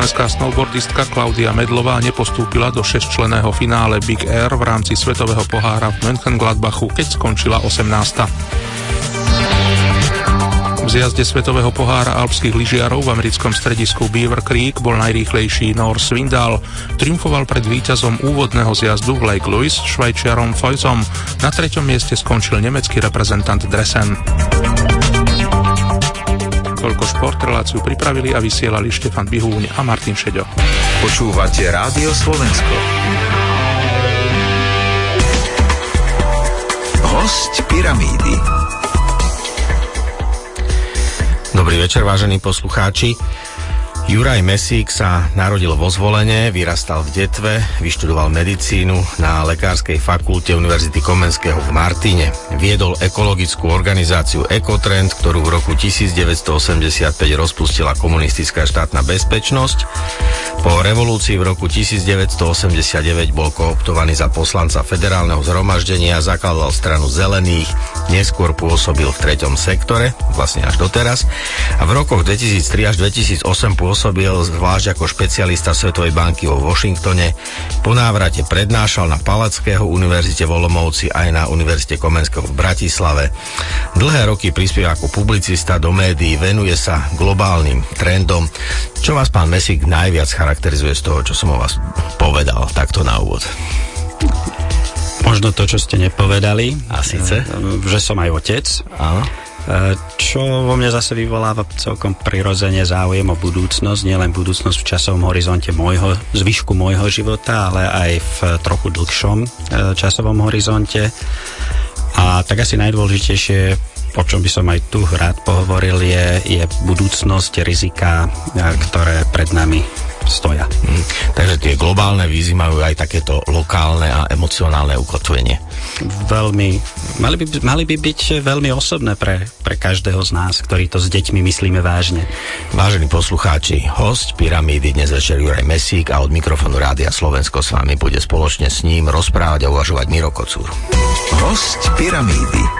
Slovenská snowboardistka Klaudia Medlová nepostúpila do 6-členého finále Big Air v rámci Svetového pohára v Mönchengladbachu, keď skončila 18. V zjazde Svetového pohára alpských lyžiarov v americkom stredisku Beaver Creek bol najrýchlejší Nor Swindal. Triumfoval pred víťazom úvodného zjazdu v Lake Louis švajčiarom Foysom. Na treťom mieste skončil nemecký reprezentant Dresen. Toľko šport, reláciu pripravili a vysielali Štefan Bihúň a Martin Šeďo. Počúvate Rádio Slovensko. Host Pyramídy. Dobrý večer, vážení poslucháči. Juraj Mesík sa narodil vo Zvolene, vyrastal v Detve, vyštudoval medicínu na Lekárskej fakulte Univerzity Komenského v Martine. Viedol ekologickú organizáciu Ekotrend, ktorú v roku 1985 rozpustila komunistická štátna bezpečnosť. Po revolúcii v roku 1989 bol kooptovaný za poslanca federálneho zhromaždenia, zakladal stranu zelených, neskôr pôsobil v treťom sektore, vlastne až doteraz. A v rokoch 2003 až 2008 pôsobil pôsobil zvlášť ako špecialista Svetovej banky vo Washingtone. Po návrate prednášal na Palackého univerzite v Olomouci aj na Univerzite Komenského v Bratislave. Dlhé roky prispieva ako publicista do médií, venuje sa globálnym trendom. Čo vás, pán Mesík, najviac charakterizuje z toho, čo som o vás povedal takto na úvod? Možno to, čo ste nepovedali. A síce? Že som aj otec. Áno. Čo vo mne zase vyvoláva celkom prirodzene záujem o budúcnosť, nielen budúcnosť v časovom horizonte môjho, zvyšku môjho života, ale aj v trochu dlhšom e, časovom horizonte. A tak asi najdôležitejšie, o čom by som aj tu rád pohovoril, je, je budúcnosť, rizika, ktoré pred nami stoja. Hmm. Takže tie globálne vízy majú aj takéto lokálne a emocionálne ukotvenie. Veľmi, mali by, mali by byť veľmi osobné pre, pre každého z nás, ktorý to s deťmi myslíme vážne. Vážení poslucháči, host Pyramídy dnes večer Juraj Mesík a od mikrofónu Rádia Slovensko s vami bude spoločne s ním rozprávať a uvažovať Miro Kocúr. Host Pyramídy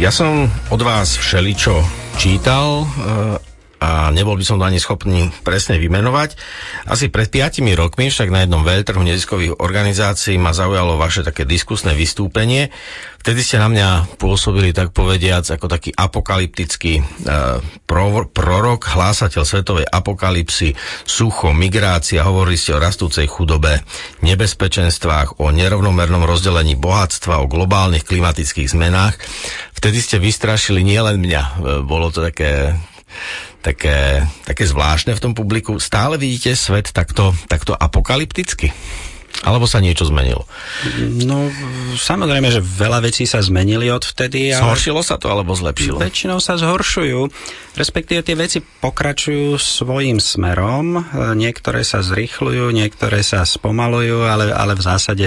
ja som od vás všeličo čítal nebol by som to ani schopný presne vymenovať. Asi pred piatimi rokmi však na jednom veľtrhu neziskových organizácií ma zaujalo vaše také diskusné vystúpenie. Vtedy ste na mňa pôsobili, tak povediac, ako taký apokalyptický e, pro, prorok, hlásateľ svetovej apokalypsy, sucho, migrácia, hovorili ste o rastúcej chudobe, nebezpečenstvách, o nerovnomernom rozdelení bohatstva, o globálnych klimatických zmenách. Vtedy ste vystrašili nielen mňa, e, bolo to také také, také zvláštne v tom publiku. Stále vidíte svet takto, takto apokalypticky? Alebo sa niečo zmenilo? No, samozrejme, že veľa vecí sa zmenili od vtedy. Ale... Zhoršilo sa to alebo zlepšilo? Väčšinou sa zhoršujú. Respektíve tie veci pokračujú svojim smerom. Niektoré sa zrychľujú, niektoré sa spomalujú, ale, ale v zásade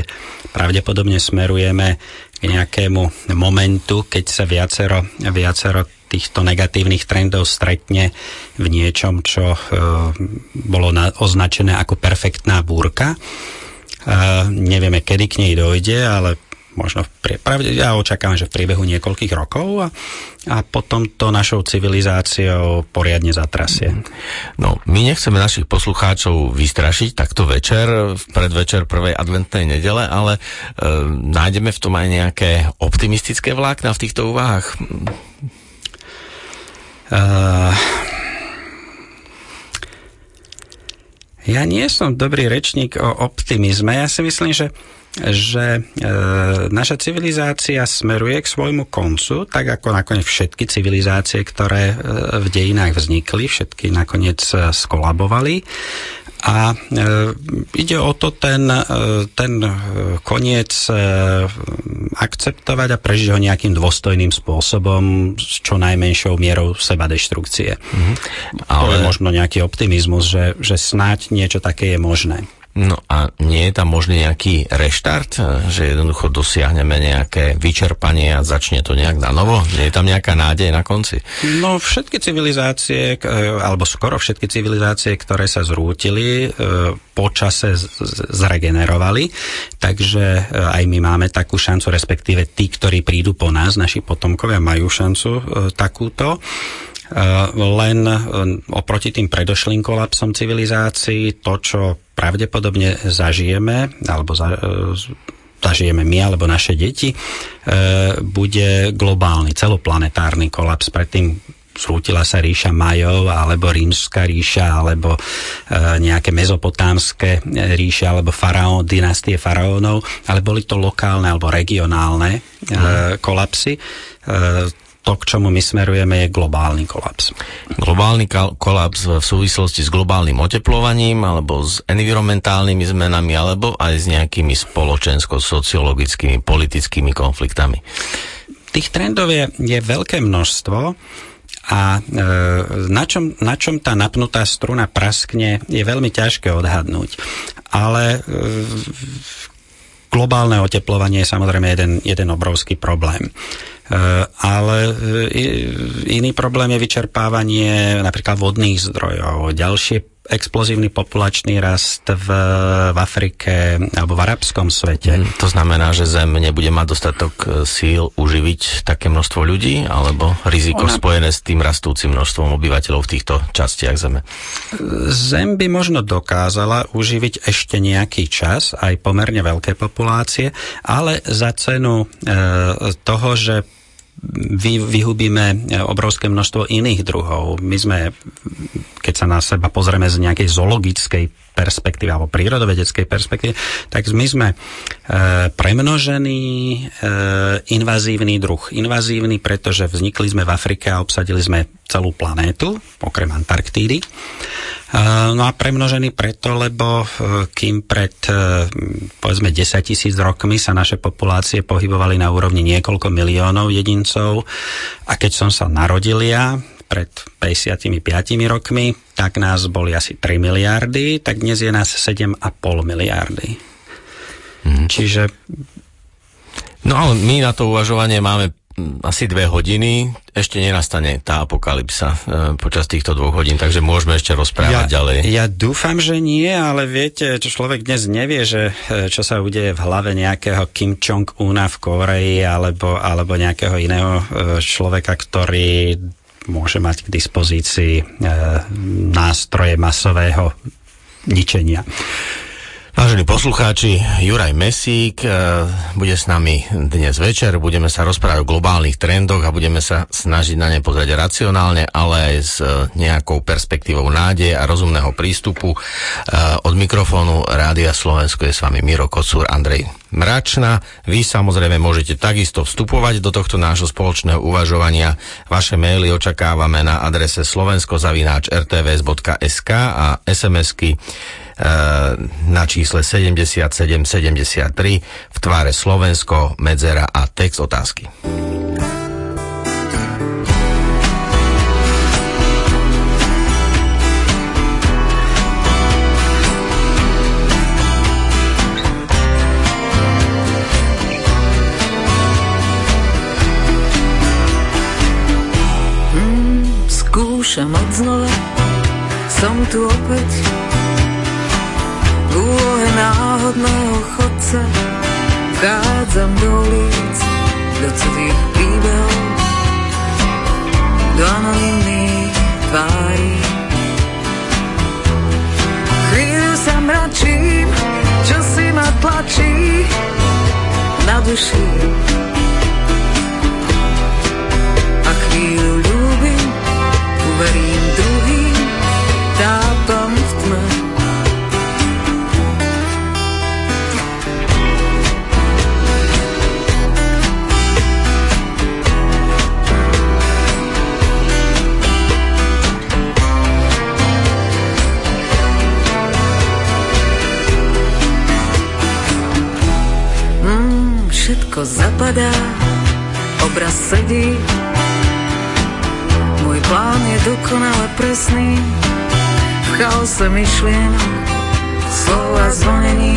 pravdepodobne smerujeme k nejakému momentu, keď sa viacero, viacero týchto negatívnych trendov stretne v niečom, čo e, bolo na, označené ako perfektná búrka. E, nevieme, kedy k nej dojde, ale možno v prie, pravde, ja očakávam, že v priebehu niekoľkých rokov a, a potom to našou civilizáciou poriadne zatrasie. No, my nechceme našich poslucháčov vystrašiť takto večer, v predvečer prvej adventnej nedele, ale e, nájdeme v tom aj nejaké optimistické vlákna v týchto úvahách? Uh, ja nie som dobrý rečník o optimizme. Ja si myslím, že že e, naša civilizácia smeruje k svojmu koncu, tak ako nakoniec všetky civilizácie, ktoré e, v dejinách vznikli, všetky nakoniec skolabovali. A e, ide o to ten, e, ten e, koniec akceptovať a prežiť ho nejakým dôstojným spôsobom s čo najmenšou mierou seba deštrukcie. Mm-hmm. Ale... To je možno nejaký optimizmus, že, že snáď niečo také je možné. No a nie je tam možný nejaký reštart, že jednoducho dosiahneme nejaké vyčerpanie a začne to nejak na novo? Nie je tam nejaká nádej na konci? No všetky civilizácie, alebo skoro všetky civilizácie, ktoré sa zrútili, e, po čase zregenerovali, takže e, aj my máme takú šancu, respektíve tí, ktorí prídu po nás, naši potomkovia majú šancu e, takúto. Len oproti tým predošlým kolapsom civilizácií, to, čo pravdepodobne zažijeme, alebo za, e, zažijeme my alebo naše deti, e, bude globálny, celoplanetárny kolaps. Predtým zrútila sa ríša Majov, alebo rímska ríša, alebo e, nejaké mezopotámske ríše, alebo faraón, dynastie faraónov, ale boli to lokálne alebo regionálne e, kolapsy. E, to, k čomu my smerujeme, je globálny kolaps. Globálny kolaps v súvislosti s globálnym oteplovaním alebo s environmentálnymi zmenami alebo aj s nejakými spoločensko-sociologickými, politickými konfliktami? Tých trendov je, je veľké množstvo a e, na, čom, na čom tá napnutá struna praskne, je veľmi ťažké odhadnúť. Ale e, globálne oteplovanie je samozrejme jeden, jeden obrovský problém. Eh, ale eh, iný problém je vyčerpávanie napríklad vodných zdrojov, ďalšie explozívny populačný rast v, v Afrike alebo v arabskom svete. Mm, to znamená, že Zem nebude mať dostatok eh, síl uživiť také množstvo ľudí, alebo riziko Ona... spojené s tým rastúcim množstvom obyvateľov v týchto častiach Zeme? Zem by možno dokázala uživiť ešte nejaký čas, aj pomerne veľké populácie, ale za cenu e, toho, že vy, vyhubíme obrovské množstvo iných druhov. My sme, keď sa na seba pozrieme z nejakej zoologickej perspektívy alebo prírodovedeckej perspektívy, tak my sme e, premnožený e, invazívny druh. Invazívny, pretože vznikli sme v Afrike a obsadili sme celú planétu, okrem Antarktídy. E, no a premnožený preto, lebo e, kým pred e, povedzme 10 tisíc rokmi sa naše populácie pohybovali na úrovni niekoľko miliónov jedincov a keď som sa narodil ja, pred 55 rokmi, tak nás boli asi 3 miliardy, tak dnes je nás 7,5 miliardy. Mm. Čiže No ale my na to uvažovanie máme asi dve hodiny. Ešte nenastane tá apokalypsa e, počas týchto dvoch hodín, takže môžeme ešte rozprávať ja, ďalej. Ja dúfam, že nie, ale viete, čo človek dnes nevie, že e, čo sa udeje v hlave nejakého Kim Jong-una v Koreji alebo, alebo nejakého iného e, človeka, ktorý môže mať k dispozícii e, nástroje masového ničenia. Vážení poslucháči, Juraj Mesík e, bude s nami dnes večer. Budeme sa rozprávať o globálnych trendoch a budeme sa snažiť na ne pozrieť racionálne, ale aj s e, nejakou perspektívou nádeje a rozumného prístupu. E, od mikrofónu Rádia Slovensko je s vami Miro Kocúr, Andrej Mračna. Vy samozrejme môžete takisto vstupovať do tohto nášho spoločného uvažovania. Vaše maily očakávame na adrese slovenskozavináč.rtvs.sk a SMS-ky na čísle 7773 v tváre Slovensko, medzera a text otázky. Skúšam znova, som tu opäť úlohe náhodného chodca vchádzam do ulic, do cudzích príbehov, do anonimných tvári. Chvíľu sa mračím, čo si ma tlačí na duši. Chaose myšlienok, slova zvonení,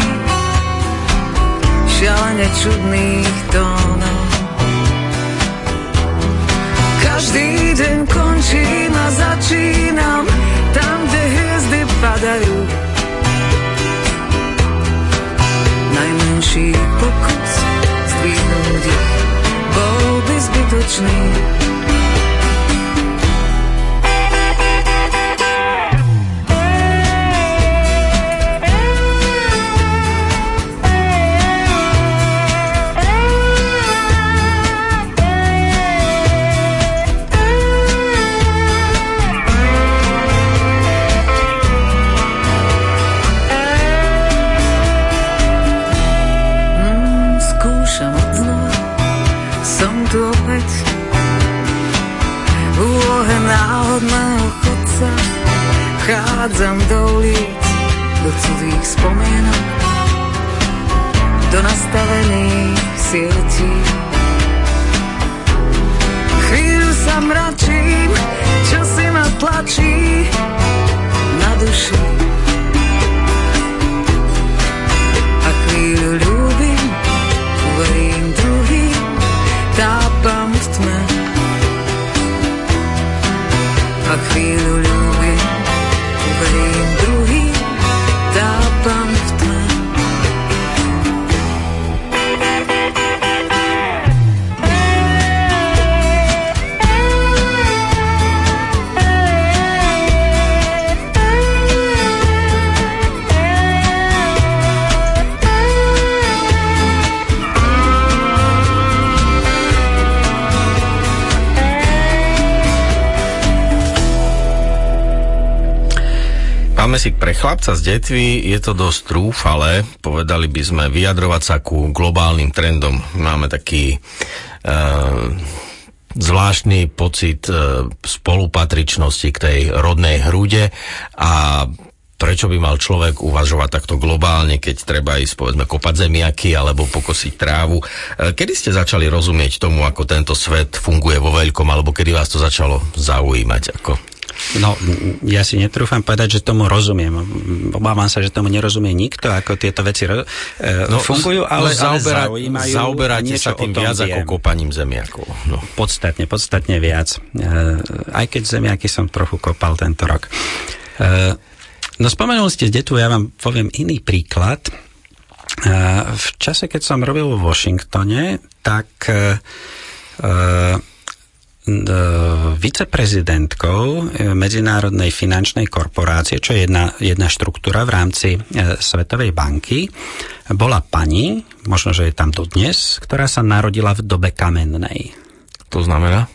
šialene čudných tónov. Každý deň končím a začínam tam, kde hviezdy padajú. Najmenší pokus zdvihnúť ich bol by zbytočný. Pre chlapca z detvy je to dosť trúfale, povedali by sme, vyjadrovať sa ku globálnym trendom. Máme taký uh, zvláštny pocit uh, spolupatričnosti k tej rodnej hrude a prečo by mal človek uvažovať takto globálne, keď treba ísť, povedzme, kopať zemiaky alebo pokosiť trávu. E, Kedy ste začali rozumieť tomu, ako tento svet funguje vo veľkom, alebo kedy vás to začalo zaujímať? Ako? No, ja si netrúfam povedať, že tomu rozumiem. Obávam sa, že tomu nerozumie nikto, ako tieto veci ro- e, no, fungujú, ale, no, zaoberá, ale zaujímajú. Zaoberáte sa tým viac viem. ako kopaním zemiakov. No. Podstatne, podstatne viac. E, aj keď zemiaky som trochu kopal tento rok. E, no spomenuli ste detu, ja vám poviem iný príklad. V čase, keď som robil v Washingtone, tak viceprezidentkou e, Medzinárodnej finančnej korporácie, čo je jedna, jedna štruktúra v rámci e, Svetovej banky, bola pani, možno, že je tam dodnes, ktorá sa narodila v dobe kamennej. To znamená?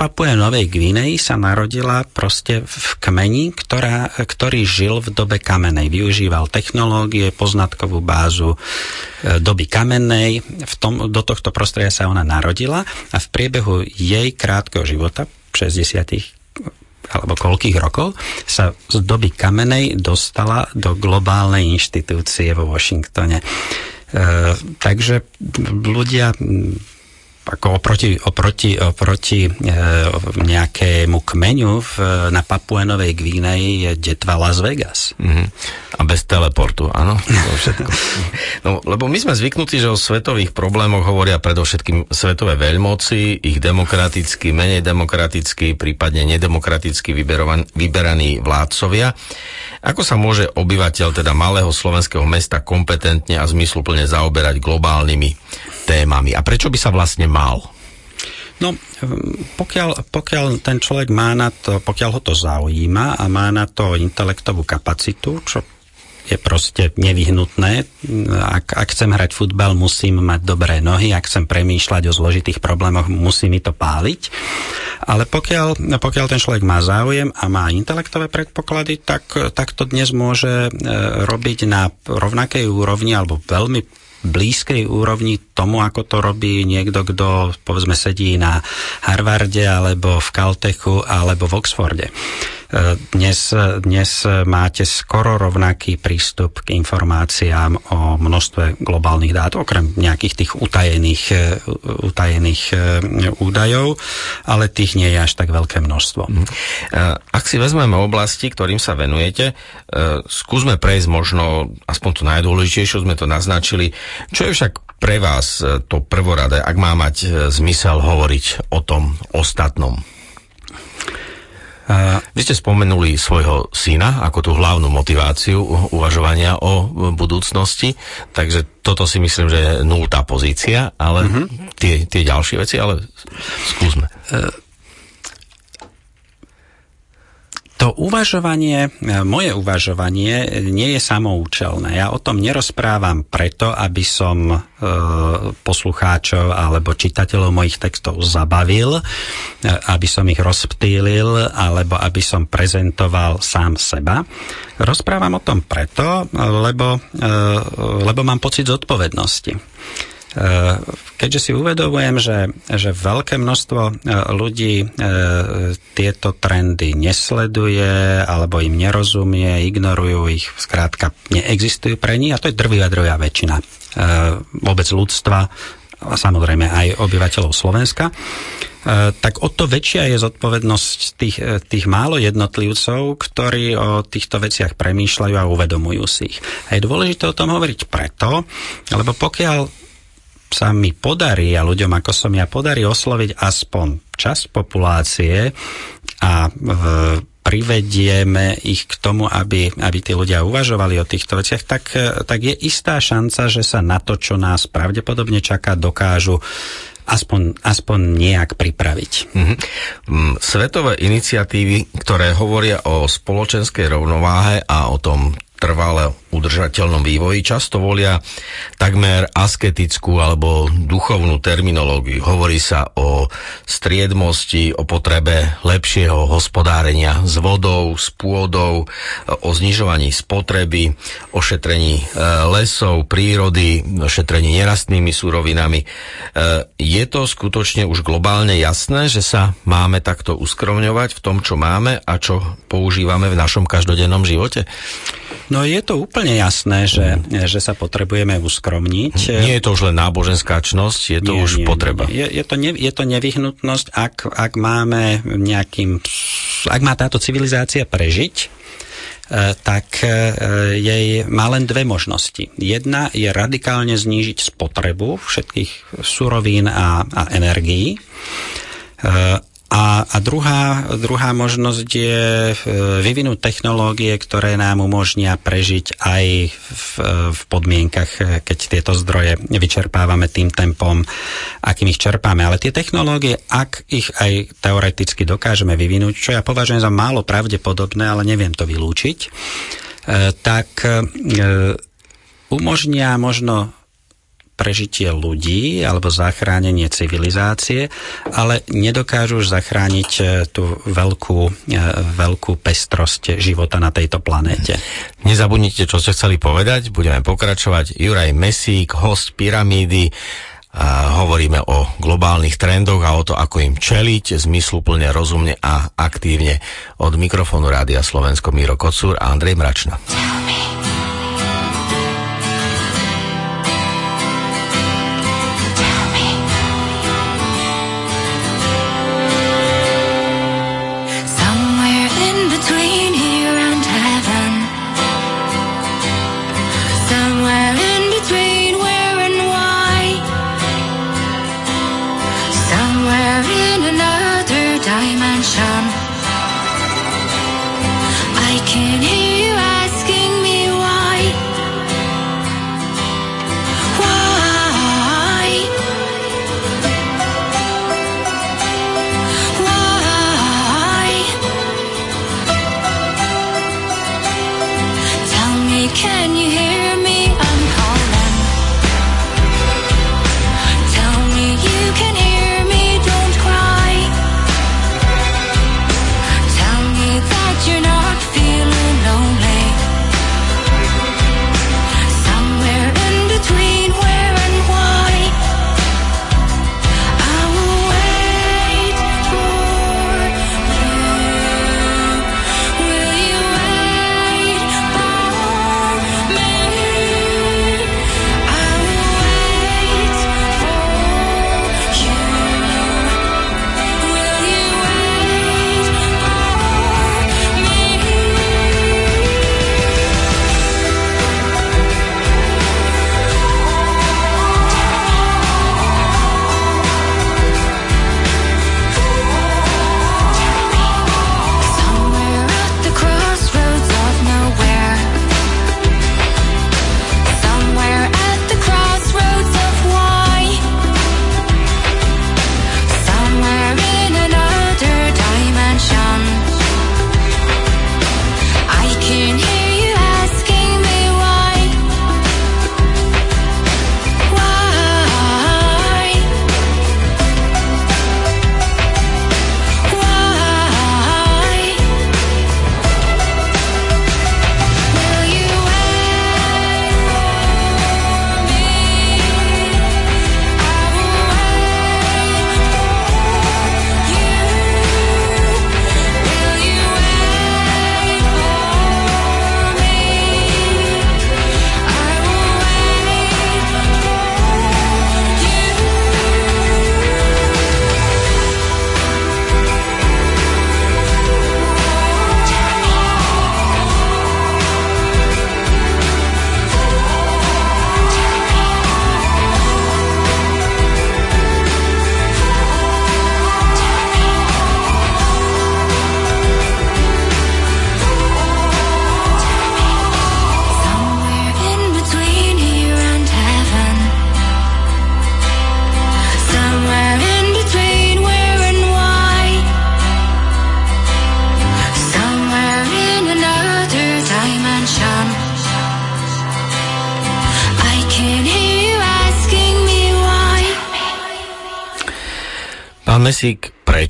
Papuje Novej Gvineji sa narodila proste v kmeni, ktorá, ktorý žil v dobe kamenej. Využíval technológie, poznatkovú bázu e, doby kamennej. V tom, do tohto prostredia sa ona narodila a v priebehu jej krátkeho života, 60 alebo koľkých rokov, sa z doby kamenej dostala do globálnej inštitúcie vo Washingtone. E, takže ľudia ako oproti, oproti, oproti e, nejakému kmeňu v, na Papuenovej Gvínej je detva Las Vegas. Mm-hmm. A bez teleportu, áno? všetko. no, lebo my sme zvyknutí, že o svetových problémoch hovoria predovšetkým svetové veľmoci, ich demokraticky, menej demokraticky, prípadne nedemokraticky vyberaní vládcovia. Ako sa môže obyvateľ teda malého slovenského mesta kompetentne a zmysluplne zaoberať globálnymi témami? A prečo by sa vlastne mal? No, pokiaľ, pokiaľ ten človek má na to, pokiaľ ho to zaujíma a má na to intelektovú kapacitu, čo je proste nevyhnutné. Ak, ak chcem hrať futbal, musím mať dobré nohy, ak chcem premýšľať o zložitých problémoch, musí mi to páliť. Ale pokiaľ, pokiaľ ten človek má záujem a má intelektové predpoklady, tak, tak to dnes môže e, robiť na rovnakej úrovni alebo veľmi blízkej úrovni tomu, ako to robí niekto, kto povedzme sedí na Harvarde alebo v Caltechu alebo v Oxforde. Dnes, dnes máte skoro rovnaký prístup k informáciám o množstve globálnych dát, okrem nejakých tých utajených, utajených e, údajov, ale tých nie je až tak veľké množstvo. Mhm. E, ak si vezmeme oblasti, ktorým sa venujete, e, skúsme prejsť možno, aspoň to najdôležitejšie, sme to naznačili, čo je však pre vás to prvoradé, ak má mať zmysel hovoriť o tom ostatnom? Vy ste spomenuli svojho syna ako tú hlavnú motiváciu uvažovania o budúcnosti, takže toto si myslím, že je nultá pozícia, ale mm-hmm. tie, tie ďalšie veci, ale skúsme. Uh To uvažovanie, e, moje uvažovanie nie je samoučelné. Ja o tom nerozprávam preto, aby som e, poslucháčov alebo čitateľov mojich textov zabavil, e, aby som ich rozptýlil alebo aby som prezentoval sám seba. Rozprávam o tom preto, lebo, e, lebo mám pocit zodpovednosti. Eh, keďže si uvedomujem, že, že veľké množstvo eh, ľudí eh, tieto trendy nesleduje alebo im nerozumie, ignorujú ich, skrátka neexistujú pre nich a to je drvivá, drvivá väčšina vôbec ľudstva a samozrejme aj obyvateľov Slovenska, tak o to väčšia je zodpovednosť tých, tých málo jednotlivcov, ktorí o týchto veciach premýšľajú a uvedomujú si ich. A je dôležité o tom hovoriť preto, lebo pokiaľ sa mi podarí a ľuďom ako som ja podarí osloviť aspoň časť populácie a e, privedieme ich k tomu, aby, aby tí ľudia uvažovali o týchto veciach, tak, e, tak je istá šanca, že sa na to, čo nás pravdepodobne čaká, dokážu aspoň, aspoň nejak pripraviť. Mm-hmm. Svetové iniciatívy, ktoré hovoria o spoločenskej rovnováhe a o tom trvale udržateľnom vývoji často volia takmer asketickú alebo duchovnú terminológiu. Hovorí sa o striedmosti, o potrebe lepšieho hospodárenia s vodou, s pôdou, o znižovaní spotreby, o šetrení e, lesov, prírody, o šetrení nerastnými súrovinami. E, je to skutočne už globálne jasné, že sa máme takto uskromňovať v tom, čo máme a čo používame v našom každodennom živote? No je to úplne jasné, že, že sa potrebujeme uskromniť. Nie je to už len náboženská čnosť, je to Nie, už nie, potreba. nie. Je, je, to ne, je to nevyhnutnosť, ak, ak máme nejakým... Ak má táto civilizácia prežiť, e, tak e, jej má len dve možnosti. Jedna je radikálne znížiť spotrebu všetkých surovín a, a energií. E, A, a druhá, druhá možnosť je e, vyvinúť technológie, ktoré nám umožnia prežiť aj v, v podmienkach, e, keď tieto zdroje vyčerpávame tým tempom, akým ich čerpáme. Ale tie technológie, ak ich aj teoreticky dokážeme vyvinúť, čo ja považujem za málo pravdepodobné, ale neviem to vylúčiť, e, tak e, umožnia možno prežitie ľudí alebo zachránenie civilizácie, ale nedokážu už zachrániť e, tú veľkú, e, veľkú pestrosť života na tejto planéte. Nezabudnite, čo ste chceli povedať, budeme pokračovať. Juraj Mesík, host Pyramídy, a hovoríme o globálnych trendoch a o to, ako im čeliť zmysluplne, rozumne a aktívne. Od mikrofónu Rádia Slovensko Miro Kocúr a Andrej Mračna.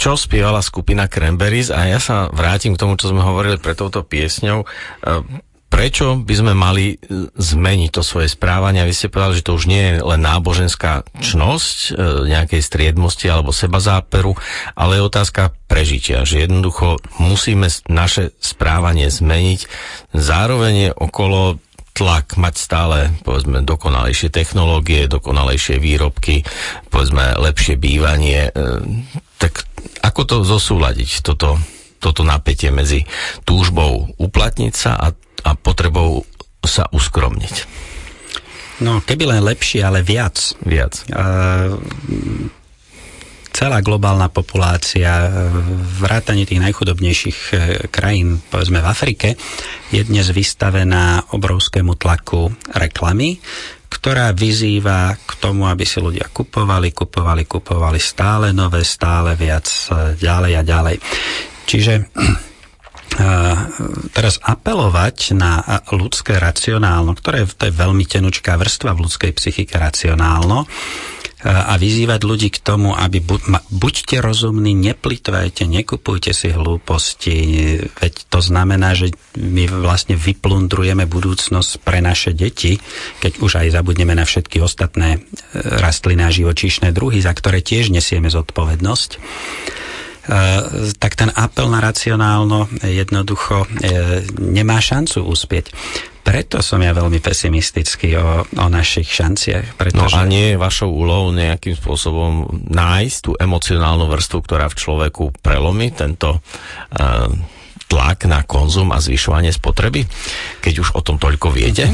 Prečo spievala skupina Cranberries? A ja sa vrátim k tomu, čo sme hovorili pre touto piesňou. E, prečo by sme mali e, zmeniť to svoje správanie? Vy ste povedali, že to už nie je len náboženská čnosť e, nejakej striedmosti alebo seba záperu, ale je otázka prežitia, že jednoducho musíme naše správanie zmeniť. Zároveň je okolo tlak mať stále, povedzme, dokonalejšie technológie, dokonalejšie výrobky, povedzme, lepšie bývanie. Tak ako to zosúľadiť, toto, toto napätie medzi túžbou uplatniť sa a a potrebou sa uskromniť. No, keby len lepšie, ale viac. Viac. Uh, celá globálna populácia, vrátanie tých najchudobnejších e, krajín, povedzme v Afrike, je dnes vystavená obrovskému tlaku reklamy, ktorá vyzýva k tomu, aby si ľudia kupovali, kupovali, kupovali stále nové, stále viac, ďalej a ďalej. Čiže teraz apelovať na ľudské racionálno, ktoré to je veľmi tenučká vrstva v ľudskej psychike racionálno, a vyzývať ľudí k tomu, aby bu- ma, buďte rozumní, neplitvajte, nekupujte si hlúposti, veď to znamená, že my vlastne vyplundrujeme budúcnosť pre naše deti, keď už aj zabudneme na všetky ostatné e, rastliny a živočíšne druhy, za ktoré tiež nesieme zodpovednosť. Eh, tak ten apel na racionálno jednoducho eh, nemá šancu uspieť. Preto som ja veľmi pesimistický o, o našich šanciach. Pretože... No a nie je vašou úlohou nejakým spôsobom nájsť tú emocionálnu vrstvu, ktorá v človeku prelomí tento uh, tlak na konzum a zvyšovanie spotreby, keď už o tom toľko viete?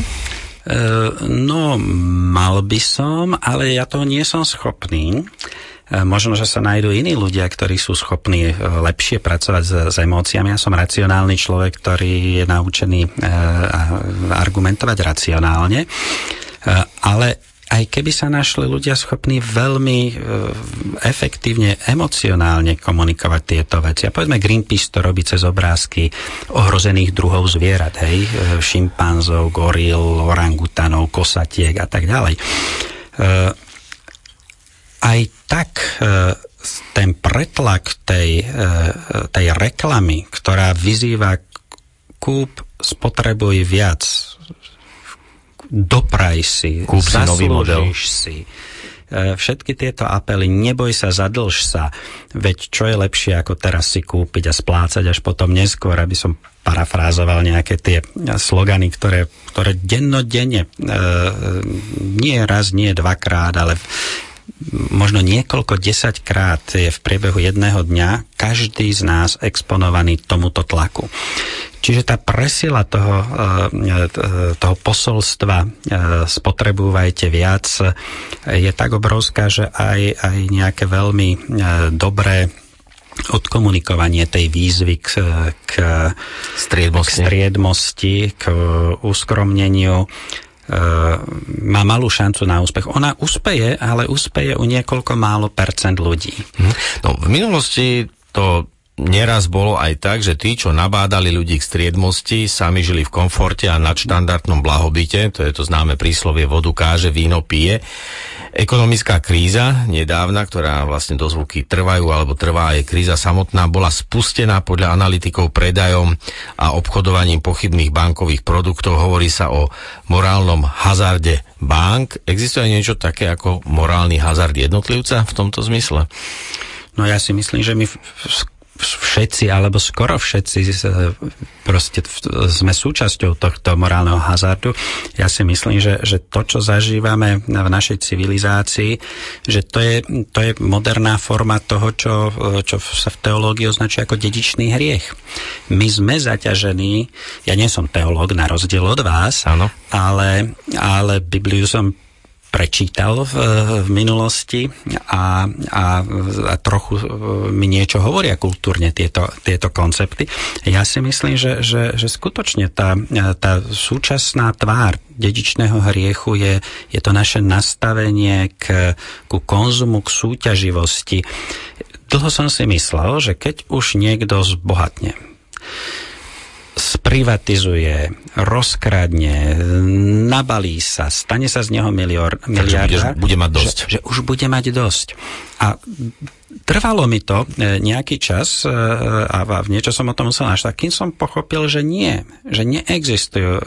No, mal by som, ale ja to nie som schopný. E, možno, že sa nájdú iní ľudia, ktorí sú schopní e, lepšie pracovať s, s emóciami. Ja som racionálny človek, ktorý je naučený e, argumentovať racionálne, ale aj keby sa našli ľudia schopní veľmi e, efektívne, emocionálne komunikovať tieto veci. A povedzme, Greenpeace to robí cez obrázky ohrozených druhov zvierat, hej, šimpanzov, goril, orangutanov, kosatiek a tak ďalej. E, aj tak e, ten pretlak tej, e, tej reklamy, ktorá vyzýva kúp, spotrebuj viac, dopraj si, kúp si nový model. si. E, všetky tieto apely, neboj sa, zadlž sa, veď čo je lepšie ako teraz si kúpiť a splácať až potom neskôr, aby som parafrázoval nejaké tie slogany, ktoré, ktoré dennodenne, e, nie raz, nie dvakrát, ale možno niekoľko desaťkrát je v priebehu jedného dňa každý z nás exponovaný tomuto tlaku. Čiže tá presila toho, eh, toho posolstva eh, spotrebujte viac je tak obrovská, že aj, aj nejaké veľmi eh, dobré odkomunikovanie tej výzvy k, k, k striedmosti, k uskromneniu, má malú šancu na úspech. Ona úspeje, ale úspeje u niekoľko málo percent ľudí. Mhm. No, v minulosti to neraz bolo aj tak, že tí, čo nabádali ľudí k striedmosti, sami žili v komforte a nadštandardnom blahobite, to je to známe príslovie vodu káže, víno pije. Ekonomická kríza nedávna, ktorá vlastne dozvuky trvajú alebo trvá aj kríza samotná, bola spustená podľa analytikov predajom a obchodovaním pochybných bankových produktov. Hovorí sa o morálnom hazarde bank. Existuje niečo také ako morálny hazard jednotlivca v tomto zmysle? No ja si myslím, že my všetci, alebo skoro všetci proste sme súčasťou tohto morálneho hazardu. Ja si myslím, že, že to, čo zažívame v našej civilizácii, že to je, to je moderná forma toho, čo, čo sa v teológii označuje ako dedičný hriech. My sme zaťažení, ja nie som teológ na rozdiel od vás, ano. ale, ale Bibliu som prečítal v, v minulosti a, a, a trochu e, mi niečo hovoria kultúrne tieto, tieto koncepty. Ja si myslím, že, že, že skutočne tá, tá súčasná tvár dedičného hriechu je, je to naše nastavenie k, ku konzumu, k súťaživosti. Dlho som si myslel, že keď už niekto zbohatne, z sprivatizuje, rozkradne, nabalí sa, stane sa z neho milior, miliardár. budeš- bude mať dosť. Že, že už bude mať dosť. A trvalo mi to e, nejaký čas e, a v niečo som o tom musel našť, kým som pochopil, že nie, že neexistujú e,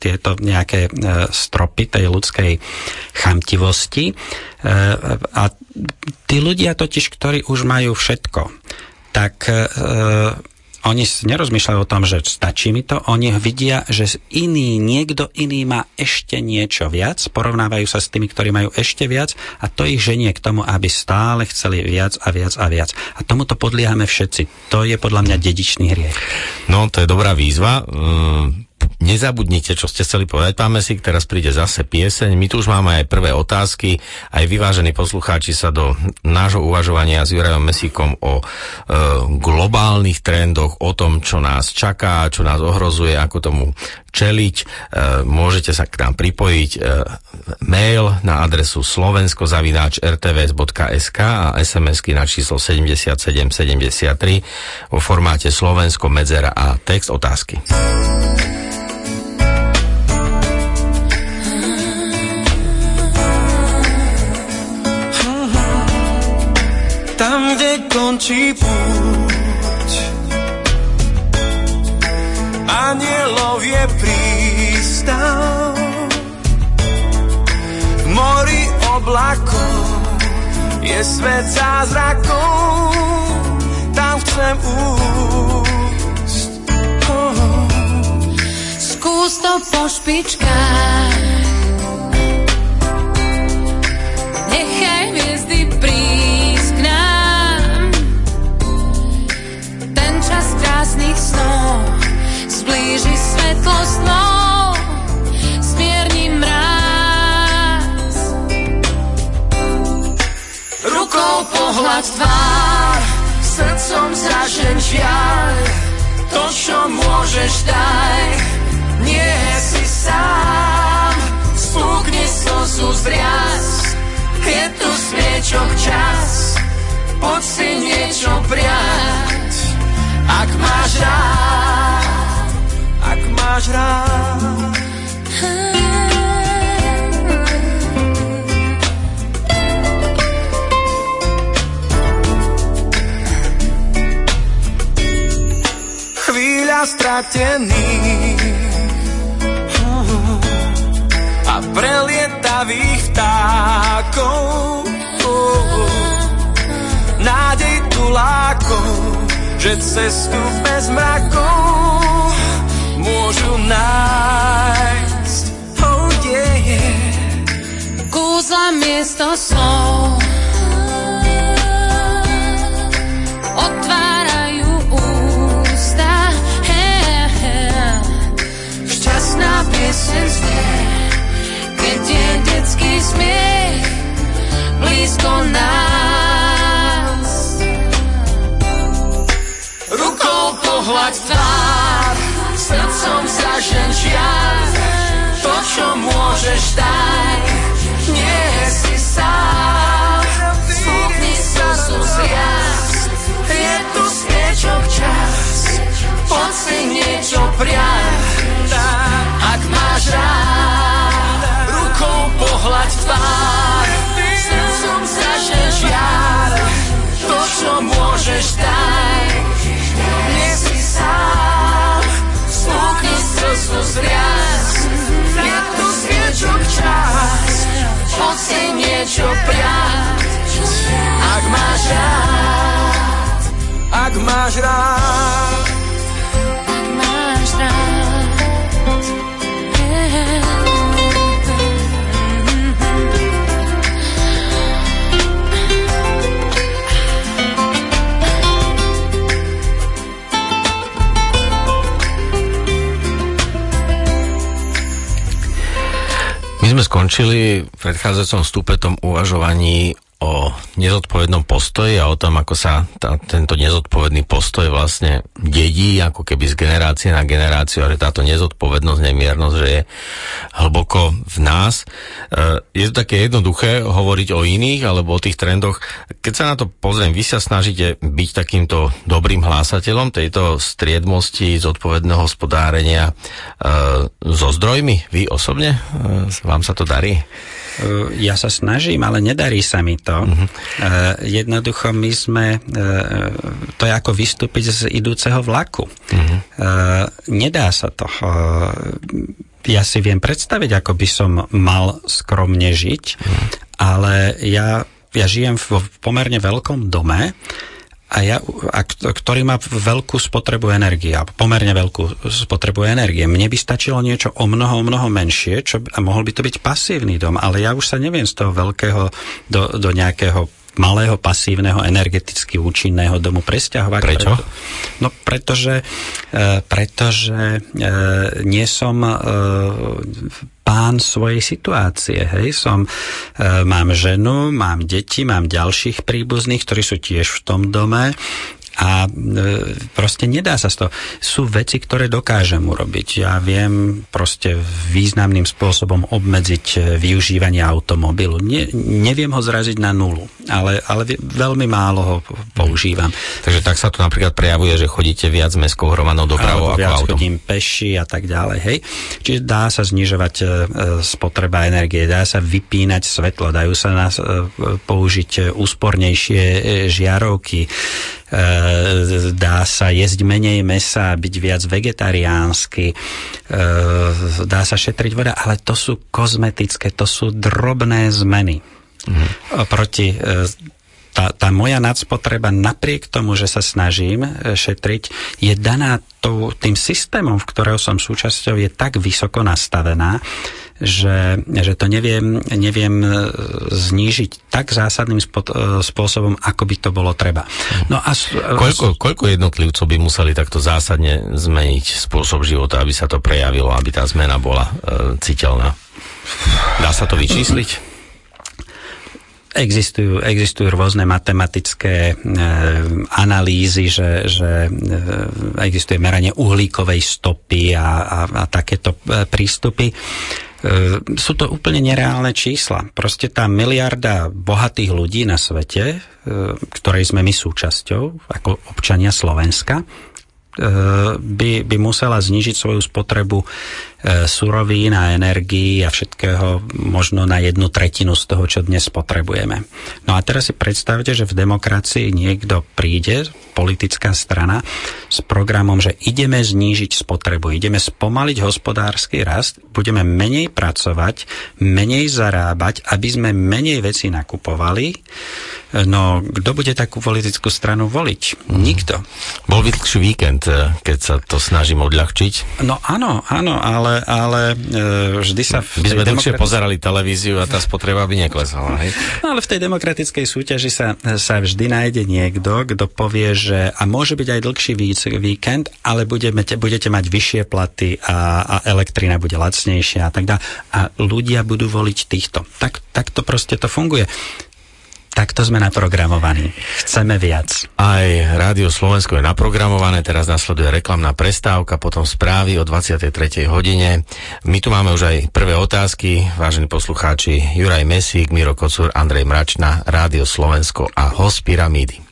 tieto nejaké stropy tej ľudskej chamtivosti. A tí ľudia totiž, ktorí už majú všetko, tak oni nerozmýšľajú o tom, že stačí mi to, oni vidia, že iný, niekto iný má ešte niečo viac, porovnávajú sa s tými, ktorí majú ešte viac a to ich ženie k tomu, aby stále chceli viac a viac a viac. A tomuto podliehame všetci. To je podľa mňa dedičný hriech. No, to je dobrá výzva. Nezabudnite, čo ste chceli povedať, pán Mesík, teraz príde zase pieseň. My tu už máme aj prvé otázky, aj vyvážení poslucháči sa do nášho uvažovania s Jurajom Mesíkom o e, globálnych trendoch, o tom, čo nás čaká, čo nás ohrozuje, ako tomu čeliť. E, môžete sa k nám pripojiť e, mail na adresu slovenskozavináč.rtvs.sk a SMS-ky na číslo 7773 vo formáte Slovensko, medzera a text otázky. Končí púť. Anielov je prístav, v mori oblakov je svet zázrakov, tam chcem újsť. Oh. Skús to po špičkách. Tvár, srdcom zražen žiaľ, to, čo môžeš daj, nie si sám. Spúkni slzu zriaz, je tu sviečok čas, poď si niečo priať, ak máš rád, ak máš rád. Chvíľa stratených a prelietavých vtákov. Nádej tulákov, že cestu bez mrakov môžu nájsť. Oh yeah, yeah. Kúzla miesto slov Pieseň znie Keď je detský smiech Blízko nás Rukou pohľad tvár, srdcom zažen žiaľ. To, čo môžeš daj, nie si sám. Spúkni slzu zriaz, je tu sviečok čas. Poď si niečo priať, ak máš rád. Rukou pohľad tvár, srdcom zažen žiaľ. To, čo môžeš daj, nie si sám. Spúkni slzu zriaz, je tu sviečok čas. Poď si niečo priať, ak máš rád, ak máš rád. Sme skončili v predchádzajúcom stupe tom uvažovaní o nezodpovednom postoji a o tom, ako sa tá, tento nezodpovedný postoj vlastne dedí, ako keby z generácie na generáciu, že táto nezodpovednosť, nemiernosť, že je hlboko v nás. E, je to také jednoduché hovoriť o iných alebo o tých trendoch. Keď sa na to pozriem, vy sa snažíte byť takýmto dobrým hlásateľom tejto striedmosti, zodpovedného hospodárenia e, so zdrojmi. Vy osobne? E, vám sa to darí? Eh, ja sa snažím, ale nedarí sa mi to. Uh-huh. Jednoducho my sme, eh, to je ako vystúpiť z idúceho vlaku. Uh-huh. Nedá sa to. Ja si viem predstaviť, ako by som mal skromne žiť, uh-huh. ale ja, ja žijem v pomerne veľkom dome, a ja, a, ktorý má veľkú spotrebu energie, a pomerne veľkú spotrebu energie. Mne by stačilo niečo o mnoho, o mnoho menšie, čo, a mohol by to byť pasívny dom, ale ja už sa neviem z toho veľkého do, do nejakého malého pasívneho energeticky účinného domu presťahovať. Prečo? Preto, no pretože, e, pretože e, nie som e, pán svojej situácie. Hej, som, e, mám ženu, mám deti, mám ďalších príbuzných, ktorí sú tiež v tom dome a e, proste nedá sa z toho. Sú veci, ktoré dokážem urobiť. Ja viem proste významným spôsobom obmedziť e, využívanie automobilu. Ne, neviem ho zraziť na nulu, ale, ale veľmi málo ho používam. Takže tak sa to napríklad prejavuje, že chodíte viac mestskou hromadnou dopravou ako viac autom. chodím peši a tak ďalej. Hej. Čiže dá sa znižovať e, spotreba energie, dá sa vypínať svetlo, dajú sa nás použiť úspornejšie žiarovky, dá sa jesť menej mesa, byť viac vegetariánsky, e, dá sa šetriť voda, ale to sú kozmetické, to sú drobné zmeny. Mm. Proti e, tá, tá moja nadspotreba napriek tomu, že sa snažím šetriť, je daná tým systémom, v ktorého som súčasťou, je tak vysoko nastavená, že, že to neviem, neviem e, znížiť tak zásadným e, spôsobom, ako by to bolo treba. No a, koľko, koľko jednotlivcov by museli takto zásadne zmeniť spôsob života, aby sa to prejavilo, aby tá zmena bola e, citeľná? Dá sa to vyčísliť? Existujú, existujú rôzne matematické e, analýzy, že, že e, existuje meranie uhlíkovej stopy a, a, a takéto e, prístupy. E, sú to úplne nereálne čísla. Proste tá miliarda bohatých ľudí na svete, ktorej sme my súčasťou, ako občania Slovenska, by, by musela znižiť svoju spotrebu surovín a energií a všetkého možno na jednu tretinu z toho, čo dnes potrebujeme. No a teraz si predstavte, že v demokracii niekto príde, politická strana, s programom, že ideme znížiť spotrebu, ideme spomaliť hospodársky rast, budeme menej pracovať, menej zarábať, aby sme menej veci nakupovali, No, kto bude takú politickú stranu voliť? Mm. Nikto. Bol by dlhší víkend, e, keď sa to snažím odľahčiť? No áno, áno, ale, ale e, vždy sa... By sme demokrati... pozerali televíziu a tá spotreba by neklesala, hej? No ale v tej demokratickej súťaži sa, sa vždy nájde niekto, kto povie, že a môže byť aj dlhší víkend, ale budeme, budete mať vyššie platy a, a elektrina bude lacnejšia a tak ďalej. A ľudia budú voliť týchto. Tak, tak to proste to funguje. Takto sme naprogramovaní. Chceme viac. Aj Rádio Slovensko je naprogramované, teraz nasleduje reklamná prestávka, potom správy o 23. hodine. My tu máme už aj prvé otázky, vážení poslucháči, Juraj Mesík, Miro Kocur, Andrej Mračna, Rádio Slovensko a Hospiramídy.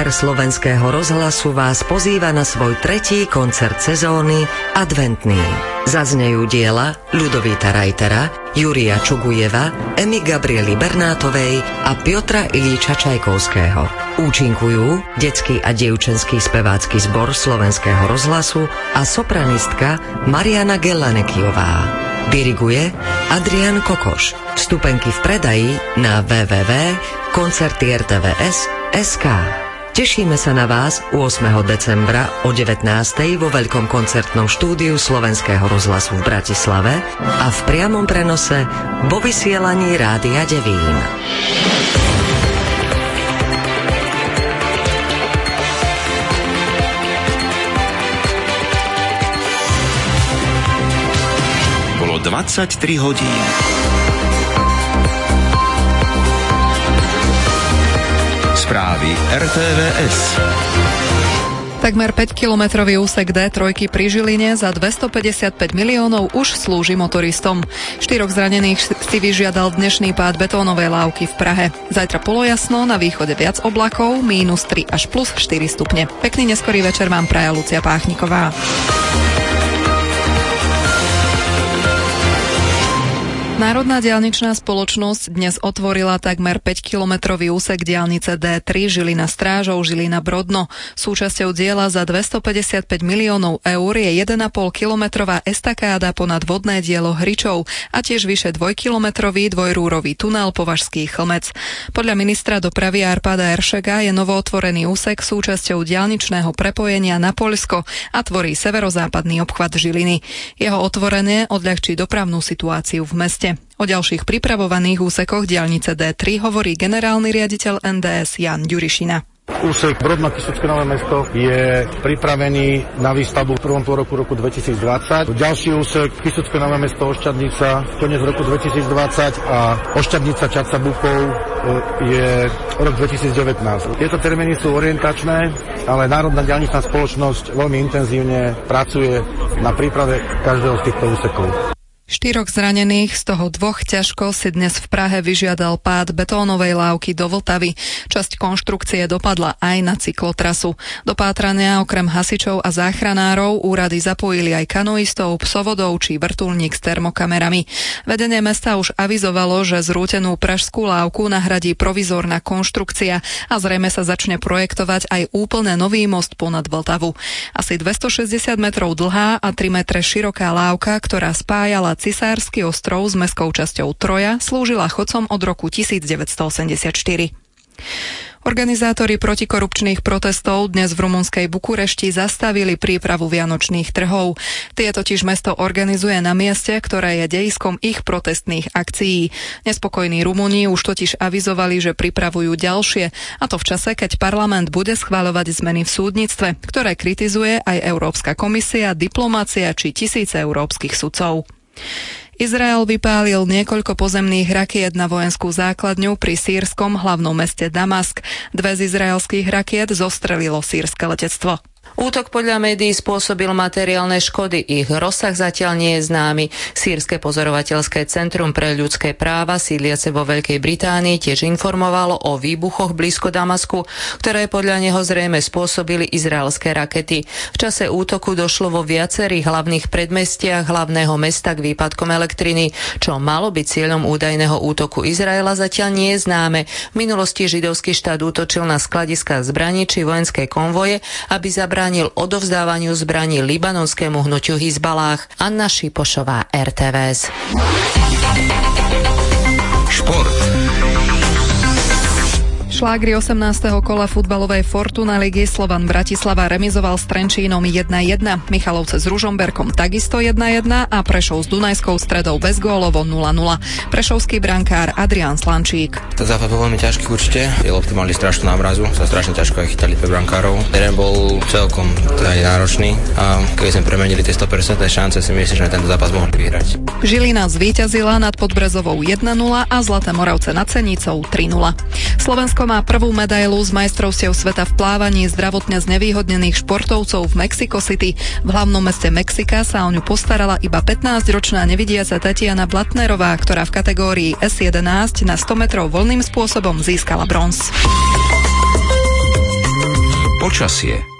Orchester Slovenského rozhlasu vás pozýva na svoj tretí koncert sezóny Adventný. Zaznejú diela Ľudovíta Rajtera, Júria Čugujeva, Emy Gabriely Bernátovej a Piotra Ilíča Čajkovského. Účinkujú detský a dievčenský spevácky zbor Slovenského rozhlasu a sopranistka Mariana Gelanekiová. Diriguje Adrian Kokoš. Vstupenky v predaji na www.koncertiertvs.sk Tešíme sa na vás 8. decembra o 19. vo veľkom koncertnom štúdiu Slovenského rozhlasu v Bratislave a v priamom prenose vo vysielaní Rádia Devín. Bolo 23 hodín. Správy RTVS. Takmer 5-kilometrový úsek D3 pri Žiline za 255 miliónov už slúži motoristom. Štyroch zranených si vyžiadal dnešný pád betónovej lávky v Prahe. Zajtra polojasno, na východe viac oblakov, mínus 3 až plus 4 stupne. Pekný neskorý večer vám praja Lucia Páchniková. Národná diálničná spoločnosť dnes otvorila takmer 5-kilometrový úsek diálnice D3 Žilina Strážov Žilina Brodno. Súčasťou diela za 255 miliónov eur je 1,5 kilometrová estakáda ponad vodné dielo Hričov a tiež vyše 2-kilometrový dvojrúrový tunel Považský chlmec. Podľa ministra dopravy Arpada Eršega je novootvorený úsek súčasťou diálničného prepojenia na Poľsko a tvorí severozápadný obchvat Žiliny. Jeho otvorenie odľahčí dopravnú situáciu v meste. O ďalších pripravovaných úsekoch diaľnice D3 hovorí generálny riaditeľ NDS Jan Ďurišina. Úsek Brodno Kisucké Nové mesto je pripravený na výstavbu v prvom pôroku roku 2020. Ďalší úsek Kisucké Nové mesto Ošťadnica koniec roku 2020 a Ošťadnica Čaca Bukov e, je rok 2019. Tieto termíny sú orientačné, ale Národná diaľničná spoločnosť veľmi intenzívne pracuje na príprave každého z týchto úsekov. Štyroch zranených, z toho dvoch ťažko si dnes v Prahe vyžiadal pád betónovej lávky do Vltavy. Časť konštrukcie dopadla aj na cyklotrasu. Do pátrania okrem hasičov a záchranárov úrady zapojili aj kanoistov, psovodov či vrtulník s termokamerami. Vedenie mesta už avizovalo, že zrútenú pražskú lávku nahradí provizorná konštrukcia a zrejme sa začne projektovať aj úplne nový most ponad Vltavu. Asi 260 metrov dlhá a 3 metre široká lávka, ktorá spájala Cisársky ostrov s mestskou časťou Troja slúžila chodcom od roku 1984. Organizátori protikorupčných protestov dnes v rumunskej Bukurešti zastavili prípravu vianočných trhov. Tie totiž mesto organizuje na mieste, ktoré je dejiskom ich protestných akcií. Nespokojní Rumúni už totiž avizovali, že pripravujú ďalšie, a to v čase, keď parlament bude schváľovať zmeny v súdnictve, ktoré kritizuje aj Európska komisia, diplomácia či tisíce európskych sudcov. Izrael vypálil niekoľko pozemných rakiet na vojenskú základňu pri sírskom hlavnom meste Damask. Dve z izraelských rakiet zostrelilo sírske letectvo. Útok podľa médií spôsobil materiálne škody. Ich rozsah zatiaľ nie je známy. Sýrske pozorovateľské centrum pre ľudské práva sídliace vo Veľkej Británii tiež informovalo o výbuchoch blízko Damasku, ktoré podľa neho zrejme spôsobili izraelské rakety. V čase útoku došlo vo viacerých hlavných predmestiach hlavného mesta k výpadkom elektriny. Čo malo byť cieľom údajného útoku Izraela zatiaľ nie je známe. V minulosti židovský štát útočil na skladiska zbraní či vojenské konvoje, aby zabrali zabránil odovzdávaniu zbraní libanonskému hnutiu Hizbalách. Anna Šipošová, RTVS. Šport. Šlágri 18. kola futbalovej Fortuna ligy Slovan Bratislava remizoval s Trenčínom 1-1, Michalovce s Ružomberkom takisto 1-1 a Prešov s Dunajskou stredou bez gólovo 0-0. Prešovský brankár Adrián Slančík. Ten zápas bol veľmi ťažký určite, je lopty mali strašnú námrazu, sa strašne ťažko aj chytali pre brankárov. Terén bol celkom teda náročný a keď sme premenili tie 100% šance, si myslím, že tento zápas mohli vyhrať. Žilina zvíťazila nad Podbrezovou 1-0 a Zlaté Moravce nad Cenicou 3-0. Slovensko má prvú medailu z majstrovstiev sveta v plávaní zdravotne znevýhodnených športovcov v Mexico City. V hlavnom meste Mexika sa o ňu postarala iba 15-ročná nevidiaca Tatiana Blatnerová, ktorá v kategórii S11 na 100 metrov voľným spôsobom získala bronz. Počasie.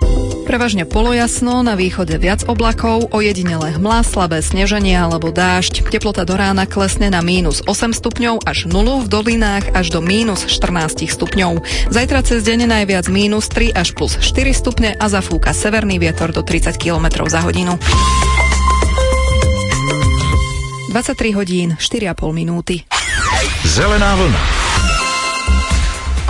Prevažne polojasno, na východe viac oblakov, ojedinele hmla, slabé sneženie alebo dážď. Teplota do rána klesne na mínus 8 stupňov až 0, v dolinách až do mínus 14 stupňov. Zajtra cez deň najviac mínus 3 až plus 4 stupne a zafúka severný vietor do 30 km za hodinu. 23 hodín, 4,5 minúty. Zelená vlna.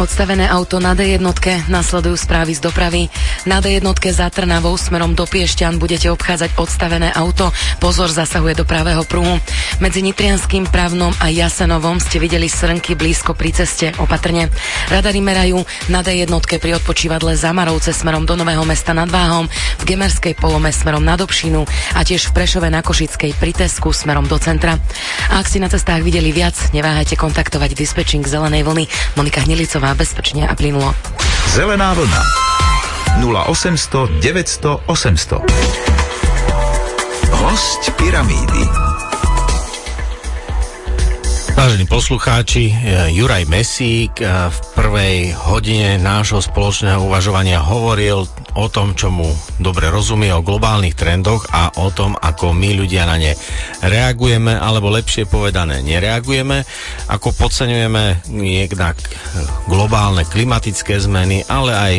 Odstavené auto na D1, nasledujú správy z dopravy. Na D1 za Trnavou smerom do Piešťan budete obchádzať odstavené auto. Pozor zasahuje do pravého prúhu. Medzi Nitrianským právnom a Jasenovom ste videli srnky blízko pri ceste, opatrne. Radary merajú na D1 pri odpočívadle Zamarovce smerom do Nového mesta nad Váhom, v Gemerskej polome smerom na Dobšinu a tiež v Prešove na Košickej pri Tesku smerom do centra. A ak ste na cestách videli viac, neváhajte kontaktovať dispečing Zelenej vlny. Monika Hnilicová bezpečne a plynulo. Zelená vlna. 0800 900 800. Host Pyramídy. Vážení poslucháči, e, Juraj Mesík e, v prvej hodine nášho spoločného uvažovania hovoril o tom, čo mu dobre rozumie, o globálnych trendoch a o tom, ako my ľudia na ne reagujeme, alebo lepšie povedané nereagujeme, ako podceňujeme jednak globálne klimatické zmeny, ale aj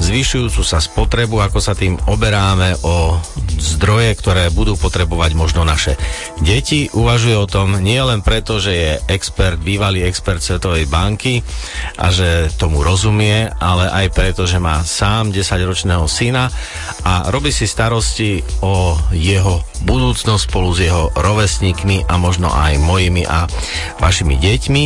zvyšujúcu sa spotrebu, ako sa tým oberáme o zdroje, ktoré budú potrebovať možno naše deti. Uvažuje o tom nie len preto, že je expert, bývalý expert Svetovej banky a že tomu rozumie, ale aj preto, že má sám 10-ročného syna a robí si starosti o jeho budúcnosť spolu s jeho rovesníkmi a možno aj mojimi a vašimi deťmi.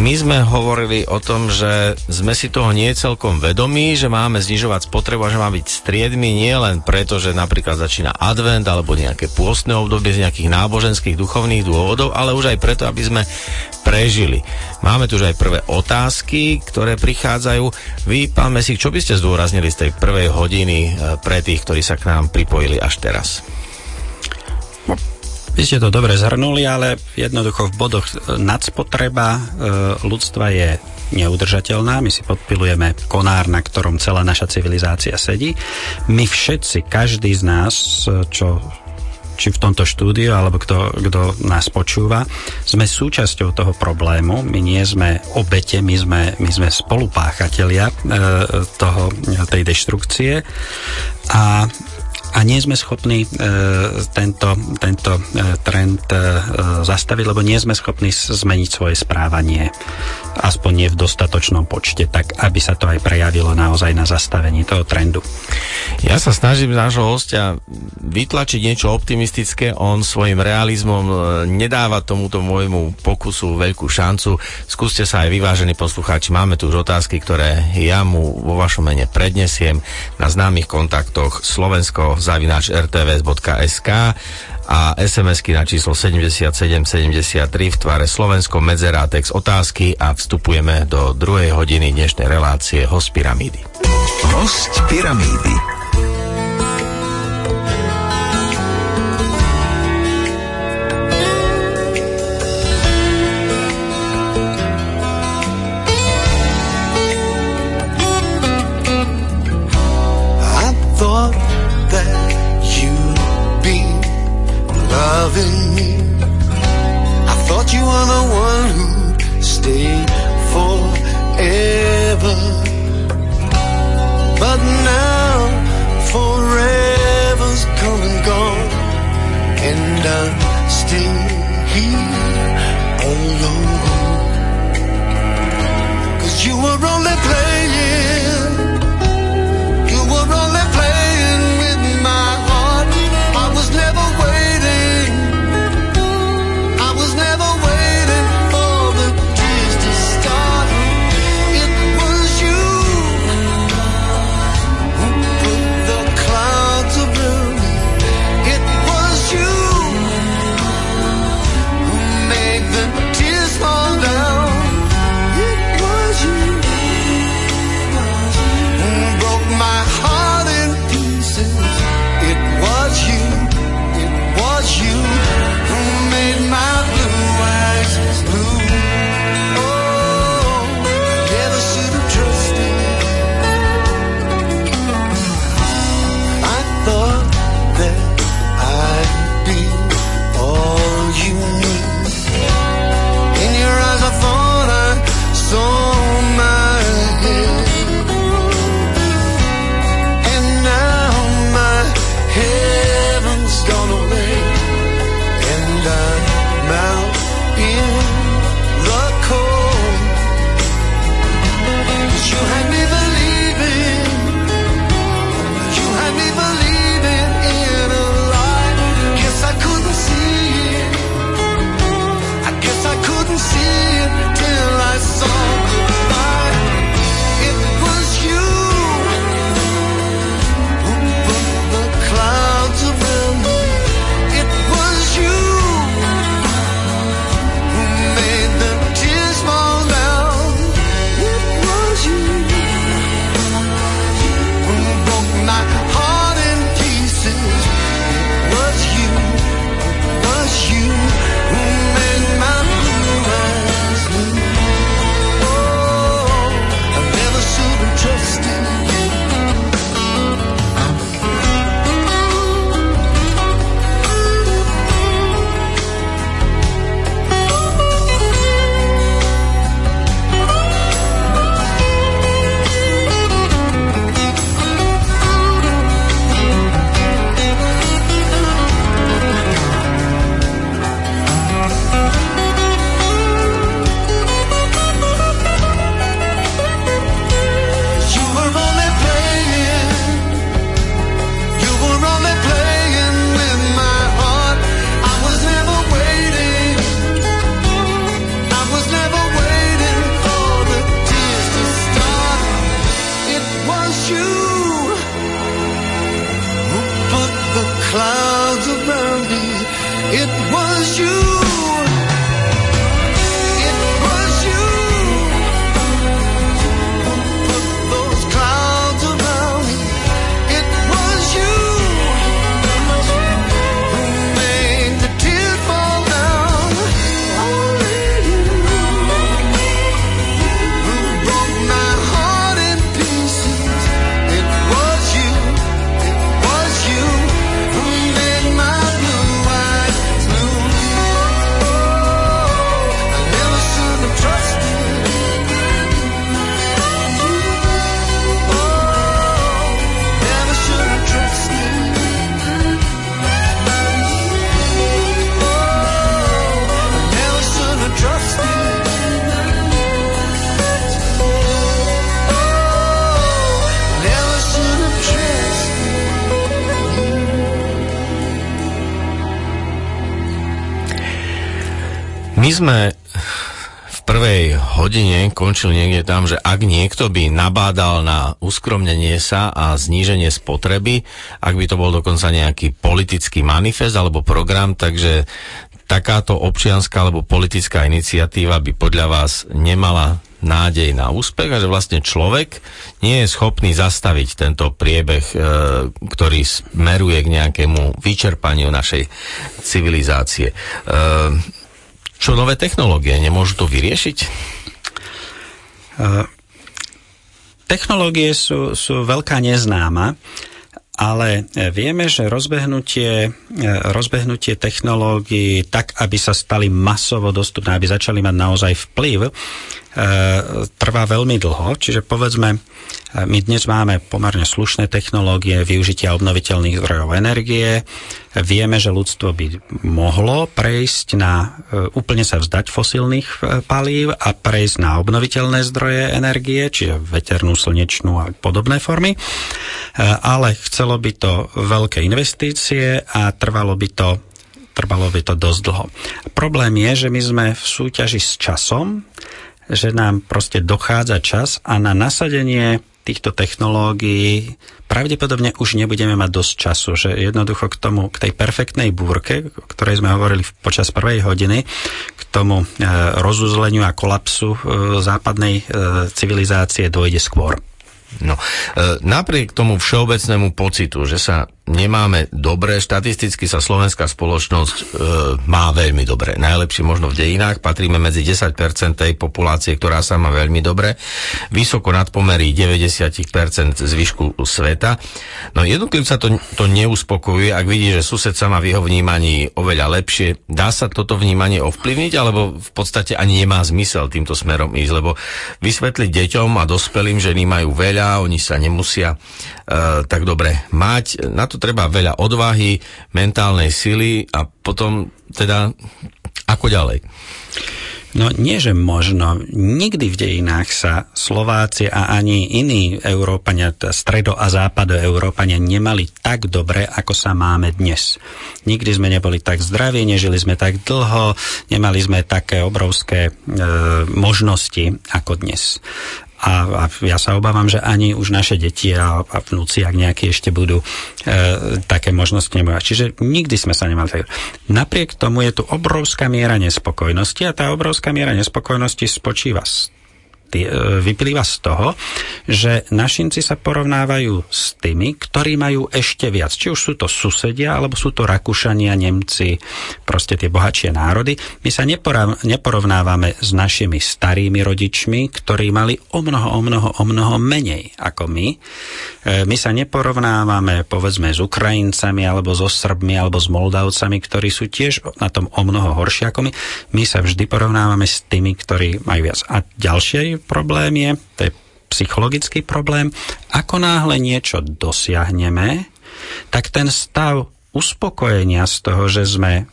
My sme hovorili o tom, že sme si toho nie celkom vedomí, že máme znižovať spotrebu a že má byť striedmi nie len preto, že napríklad začína advent alebo nejaké pôstne obdobie z nejakých náboženských duchovných dôvodov, ale už aj preto, aby sme prežili. Máme tu už aj prvé otázky, ktoré prichádzajú. Vy, pán Mesík, čo by ste zdôraznili z tej prvej hodiny e, pre tých, ktorí sa k nám pripojili až teraz? Vy ste to dobre zhrnuli, ale jednoducho v bodoch e, nadspotreba e, ľudstva je neudržateľná. My si podpilujeme konár, na ktorom celá naša civilizácia sedí. My všetci, každý z nás, čo či v tomto štúdiu, alebo kto, kto nás počúva, sme súčasťou toho problému. My nie sme obete, my sme, my sme spolupáchatelia e, toho, tej deštrukcie. A a nie sme schopní e, tento, tento e, trend e, zastaviť, lebo nie sme schopní zmeniť svoje správanie, aspoň nie v dostatočnom počte, tak aby sa to aj prejavilo naozaj na zastavení toho trendu. Ja sa snažím nášho hostia vytlačiť niečo optimistické, on svojim realizmom e, nedáva tomuto môjmu pokusu veľkú šancu. Skúste sa aj vyvážení poslucháči, máme tu už otázky, ktoré ja mu vo vašom mene prednesiem na známych kontaktoch Slovensko zavináč rtvs.sk a SMS-ky na číslo 7773 v tvare Slovensko medzera text otázky a vstupujeme do druhej hodiny dnešnej relácie Host Pyramídy. Host Pyramídy. Loving me. I thought you were the one sme v prvej hodine končili niekde tam, že ak niekto by nabádal na uskromnenie sa a zníženie spotreby, ak by to bol dokonca nejaký politický manifest alebo program, takže takáto občianská alebo politická iniciatíva by podľa vás nemala nádej na úspech a že vlastne človek nie je schopný zastaviť tento priebeh, e, ktorý smeruje k nejakému vyčerpaniu našej civilizácie. E, čo nové technológie nemôžu to vyriešiť? Uh, technológie sú, sú veľká neznáma, ale e, vieme, že rozbehnutie, e, rozbehnutie technológií tak, aby sa stali masovo dostupné, aby začali mať naozaj vplyv, trvá veľmi dlho. Čiže povedzme, my dnes máme pomerne slušné technológie využitia obnoviteľných zdrojov energie. Vieme, že ľudstvo by mohlo prejsť na úplne sa vzdať fosílnych palív a prejsť na obnoviteľné zdroje energie, čiže veternú, slnečnú a podobné formy. Ale chcelo by to veľké investície a trvalo by to trvalo by to dosť dlho. Problém je, že my sme v súťaži s časom, že nám proste dochádza čas a na nasadenie týchto technológií pravdepodobne už nebudeme mať dosť času, že jednoducho k tomu, k tej perfektnej búrke, o ktorej sme hovorili počas prvej hodiny, k tomu e, rozuzleniu a kolapsu e, západnej e, civilizácie dojde skôr. No, e, napriek tomu všeobecnému pocitu, že sa nemáme dobre, štatisticky sa slovenská spoločnosť e, má veľmi dobre. Najlepšie možno v dejinách, patríme medzi 10% tej populácie, ktorá sa má veľmi dobre, vysoko nad pomery 90% zvyšku sveta. No jednotlivca to, to neuspokojuje, ak vidí, že sused sa má v jeho vnímaní oveľa lepšie. Dá sa toto vnímanie ovplyvniť, alebo v podstate ani nemá zmysel týmto smerom ísť, lebo vysvetliť deťom a dospelým, že oni majú veľa, oni sa nemusia tak dobre mať. Na to treba veľa odvahy, mentálnej sily a potom teda ako ďalej? No nie, že možno. Nikdy v dejinách sa Slováci a ani iní Európania, stredo- a západo Európania nemali tak dobre, ako sa máme dnes. Nikdy sme neboli tak zdraví, nežili sme tak dlho, nemali sme také obrovské e, možnosti ako dnes. A, a ja sa obávam, že ani už naše deti a, a vnúci, ak nejaké ešte budú, e, také možnosti nebudú. Čiže nikdy sme sa nemali tak. Napriek tomu je tu obrovská miera nespokojnosti a tá obrovská miera nespokojnosti spočíva z vyplýva z toho, že našinci sa porovnávajú s tými, ktorí majú ešte viac. Či už sú to susedia, alebo sú to Rakúšania, Nemci, proste tie bohatšie národy. My sa neporovnávame s našimi starými rodičmi, ktorí mali o mnoho, o mnoho, o mnoho menej ako my. My sa neporovnávame, povedzme, s Ukrajincami, alebo so Srbmi, alebo s Moldavcami, ktorí sú tiež na tom o mnoho horšie ako my. My sa vždy porovnávame s tými, ktorí majú viac. A ďalšie problém je, to je psychologický problém, ako náhle niečo dosiahneme, tak ten stav uspokojenia z toho, že sme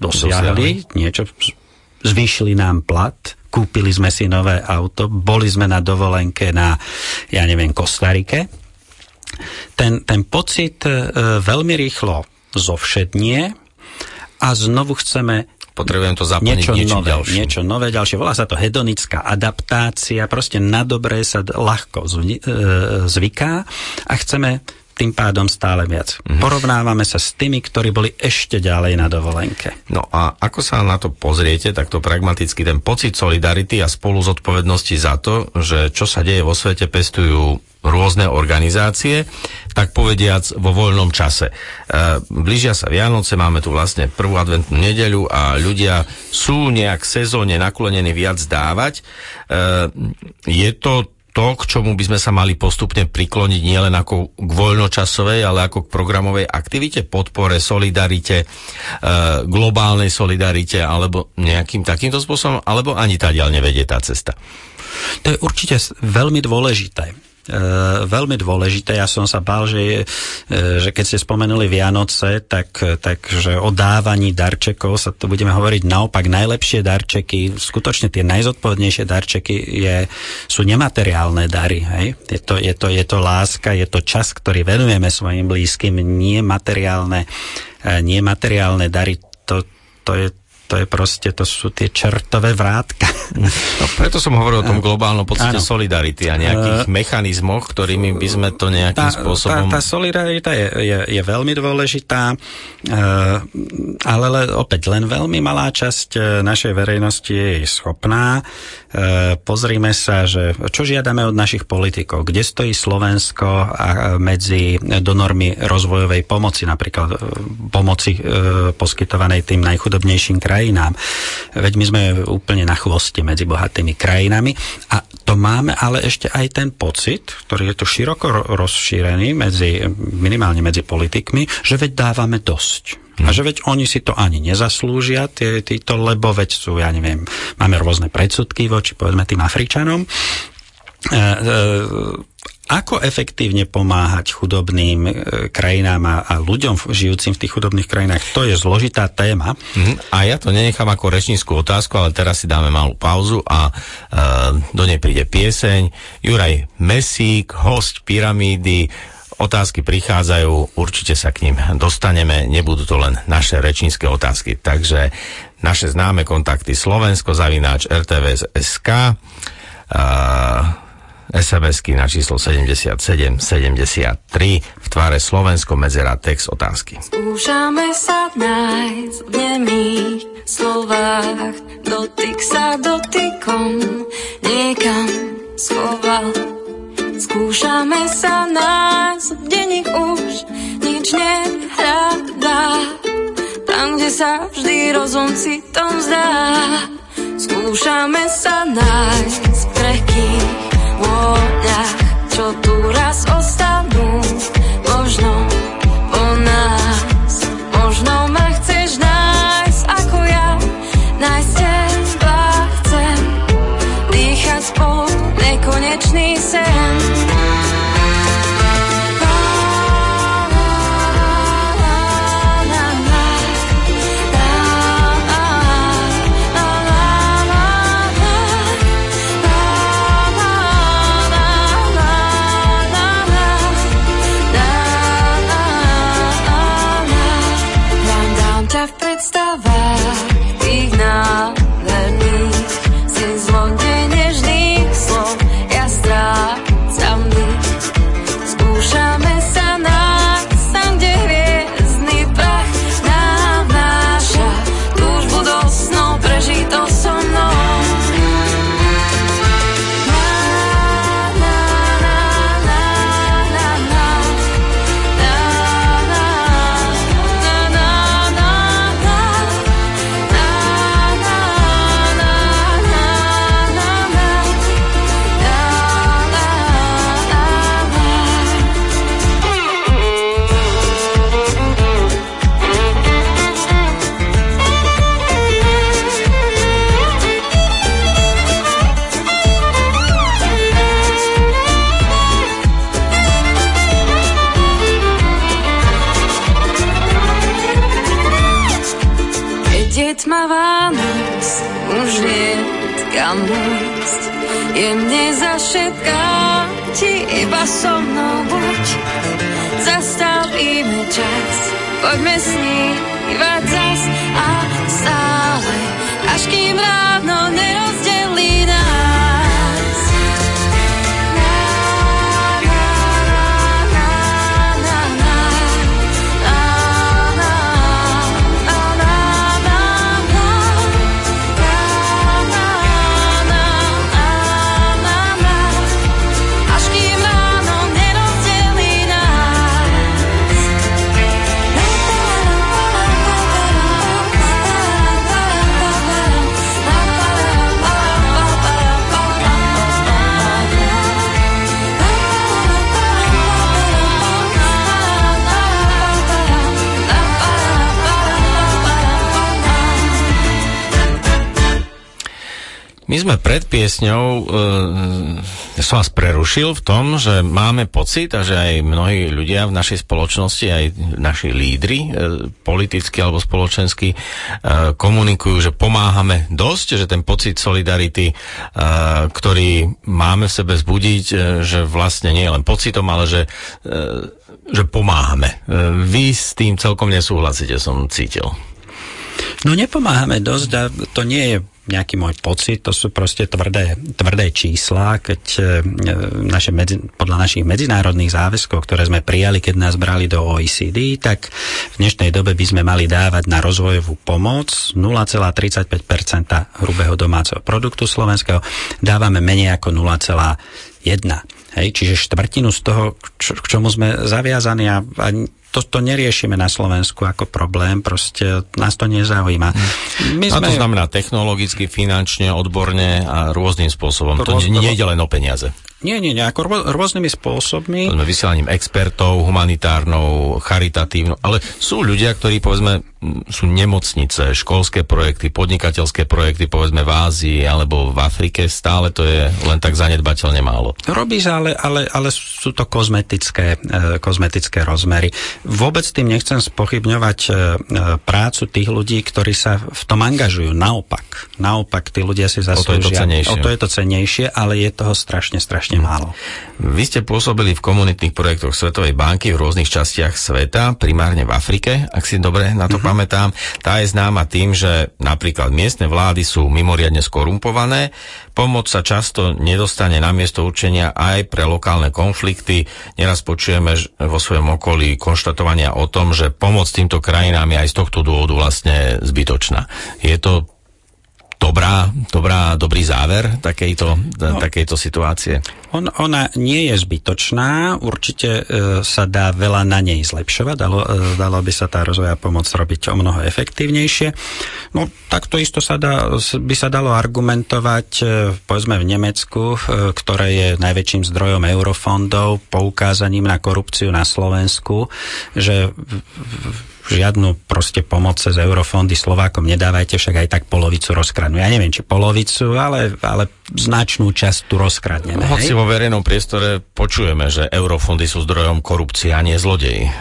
dosiahli, dosiahli. niečo, zvýšili nám plat, kúpili sme si nové auto, boli sme na dovolenke na, ja neviem, Kostarike. Ten, ten pocit e, veľmi rýchlo zovšednie a znovu chceme potrebujem to zaplniť niečo niečím nové, ďalším. Niečo nové, ďalšie. Volá sa to hedonická adaptácia, proste na dobré sa ľahko zvyká a chceme tým pádom stále viac. Mm-hmm. Porovnávame sa s tými, ktorí boli ešte ďalej na dovolenke. No a ako sa na to pozriete, takto pragmaticky ten pocit solidarity a spolu zodpovednosti za to, že čo sa deje vo svete, pestujú rôzne organizácie, tak povediac vo voľnom čase. E, blížia sa Vianoce, máme tu vlastne prvú adventnú nedeľu a ľudia sú nejak sezóne naklonení viac dávať. E, je to to, k čomu by sme sa mali postupne prikloniť nielen ako k voľnočasovej, ale ako k programovej aktivite, podpore, solidarite, e, globálnej solidarite, alebo nejakým takýmto spôsobom, alebo ani ďalej nevedie tá cesta. To je určite veľmi dôležité. E, veľmi dôležité. Ja som sa bál, že, je, e, že keď ste spomenuli Vianoce, tak, tak že o dávaní darčekov sa to budeme hovoriť naopak. Najlepšie darčeky, skutočne tie najzodpovednejšie darčeky je, sú nemateriálne dary. Hej? Je, to, je, to, je to láska, je to čas, ktorý venujeme svojim blízkym, nie materiálne, e, nie materiálne dary. To, to je to je proste, to sú tie čertové vrátka. No, preto som hovoril o tom globálnom pocite Áno. solidarity a nejakých Eh, mechanizmoch, ktorými by sme to nejakým tá, spôsobom... Tá, tá solidarita je, je, je veľmi dôležitá, e, ale le, opäť len veľmi malá časť e, našej verejnosti je schopná. E, pozrime sa, že čo žiadame od našich politikov, kde stojí Slovensko medzi donormi rozvojovej pomoci, napríklad e, pomoci e, poskytovanej tým najchudobnejším krajinám. Veď my sme úplne na chvoste medzi bohatými krajinami a to máme ale ešte aj ten pocit, ktorý je tu široko ro- rozšírený medzi, minimálne medzi politikmi, že veď dávame dosť. A že veď oni si to ani nezaslúžia, tí, títo, lebo veď sú, ja neviem, máme rôzne predsudky voči, povedzme, tým Afričanom. E, e, ako efektívne pomáhať chudobným e, krajinám a, a ľuďom žijúcim v tých chudobných krajinách, to je zložitá téma. Mhm. A ja to nenechám ako rečníckú otázku, ale teraz si dáme malú pauzu a e, do nej príde pieseň. Juraj Mesík, host Pyramídy, otázky prichádzajú, určite sa k ním dostaneme, nebudú to len naše rečnícke otázky. Takže naše známe kontakty Slovensko, zavináč RTVS.sk, SMS-ky na číslo 7773 v tvare Slovensko medzera text otázky. Skúšame sa nájsť v nemých slovách, dotyk sa dotykom niekam schoval. Skúšame sa nájsť v denník už nič nehľadá, tam, kde sa vždy rozum citom zdá. Skúšame sa nájsť v krehkých vôňach, čo tu raz ostanú, možno po nás. Možno ma chceš nájsť ako ja, nájsť teba chcem, dýchať spolu nekonečný sen. iba so mnou buď. Zastavíme čas, poďme snívať zas a stále, až kým ráno nerozdelí My sme pred piesňou, e, som vás prerušil v tom, že máme pocit a že aj mnohí ľudia v našej spoločnosti, aj naši lídry, e, politicky alebo spoločensky, e, komunikujú, že pomáhame dosť, že ten pocit solidarity, e, ktorý máme v sebe zbudiť, e, že vlastne nie je len pocitom, ale že, e, že pomáhame. E, vy s tým celkom nesúhlasíte, som cítil. No nepomáhame dosť a to nie je nejaký môj pocit, to sú proste tvrdé, tvrdé čísla, keď e, naše medzi, podľa našich medzinárodných záväzkov, ktoré sme prijali, keď nás brali do OECD, tak v dnešnej dobe by sme mali dávať na rozvojovú pomoc 0,35% hrubého domáceho produktu slovenského, dávame menej ako 0,1. Hej, čiže štvrtinu z toho, čo, k čomu sme zaviazaní a, a to, to neriešime na Slovensku ako problém, proste nás to nezaujíma. My sme... A to znamená technologicky, finančne, odborne a rôznym spôsobom. To, to nie, nie je len o peniaze. Nie, nie, nie, ako rô, rôznymi spôsobmi. Povedzme vysielaním expertov, humanitárnou, charitatívnou, ale sú ľudia, ktorí povedzme sú nemocnice, školské projekty, podnikateľské projekty, povedzme v Ázii alebo v Afrike, stále to je len tak zanedbateľne málo. Robí sa, ale, ale, ale sú to kozmetické, e, kozmetické rozmery. Vôbec tým nechcem spochybňovať e, prácu tých ľudí, ktorí sa v tom angažujú. Naopak. Naopak, tí ľudia si zaslúžia. O to je to cenejšie. O to je to cenejšie, ale je toho strašne, strašne málo. Vy ste pôsobili v komunitných projektoch Svetovej banky v rôznych častiach sveta, primárne v Afrike, ak si dobre na to mm-hmm. Pamätám. Tá je známa tým, že napríklad miestne vlády sú mimoriadne skorumpované, pomoc sa často nedostane na miesto určenia aj pre lokálne konflikty. Neraz počujeme vo svojom okolí konštatovania o tom, že pomoc týmto krajinám je aj z tohto dôvodu vlastne zbytočná. Je to dobrá, dobrá, dobrý záver takejto, no, takejto situácie? On, ona nie je zbytočná, určite e, sa dá veľa na nej zlepšovať, dalo, e, dalo by sa tá rozvoja pomoc robiť o mnoho efektívnejšie. No takto isto sa dá, by sa dalo argumentovať, e, povedzme v Nemecku, e, ktoré je najväčším zdrojom eurofondov, poukázaním na korupciu na Slovensku, že v, v, žiadnu proste pomoc cez eurofondy Slovákom nedávajte, však aj tak polovicu rozkradnú. Ja neviem, či polovicu, ale, ale značnú časť tu rozkradneme. Hoci vo verejnom priestore počujeme, že eurofondy sú zdrojom korupcie a nie zlodeji.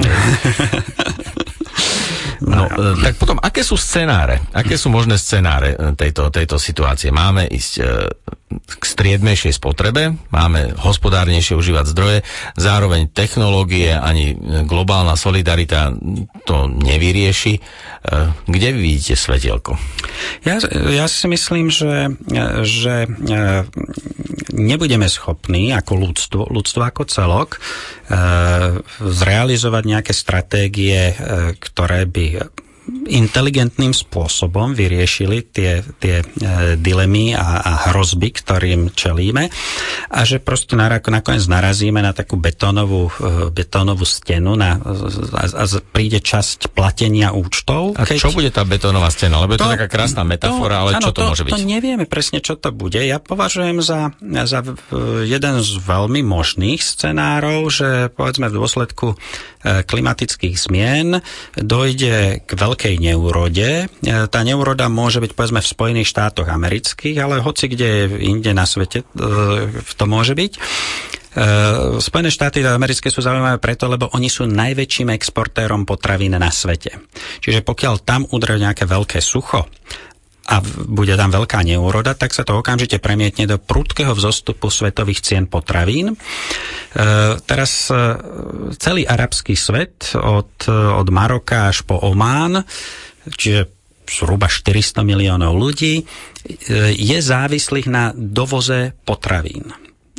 No, no, tak potom, aké sú scenáre? Aké sú možné scenáre e, tejto, tejto situácie? Máme ísť e, k striedmejšej spotrebe, máme hospodárnejšie užívať zdroje, zároveň technológie ani globálna solidarita to nevyrieši. E, kde vy vidíte svetielko? Ja, ja si myslím, že, že e, nebudeme schopní ako ľudstvo, ľudstvo ako celok e, zrealizovať nejaké stratégie, ktoré by inteligentným spôsobom vyriešili tie, tie e, dilemy a, a hrozby, ktorým čelíme a že proste nakoniec narazíme na takú betónovú, e, betónovú stenu na, a, a príde časť platenia účtov. A keď... čo bude tá betónová stena? Lebo je to, to taká krásna metafora, to, ale áno, čo to, to môže byť? To nevieme presne, čo to bude. Ja považujem za, za jeden z veľmi možných scenárov, že povedzme v dôsledku e, klimatických zmien dojde k veľkým veľkej neurode. E, tá neuroda môže byť povedzme v Spojených štátoch amerických, ale hoci kde inde na svete e, to môže byť. E, Spojené štáty americké sú zaujímavé preto, lebo oni sú najväčším exportérom potravín na svete. Čiže pokiaľ tam udrie nejaké veľké sucho a bude tam veľká neúroda, tak sa to okamžite premietne do prudkého vzostupu svetových cien potravín. E, teraz e, celý arabský svet od, od Maroka až po Omán, čiže zhruba 400 miliónov ľudí, e, je závislých na dovoze potravín.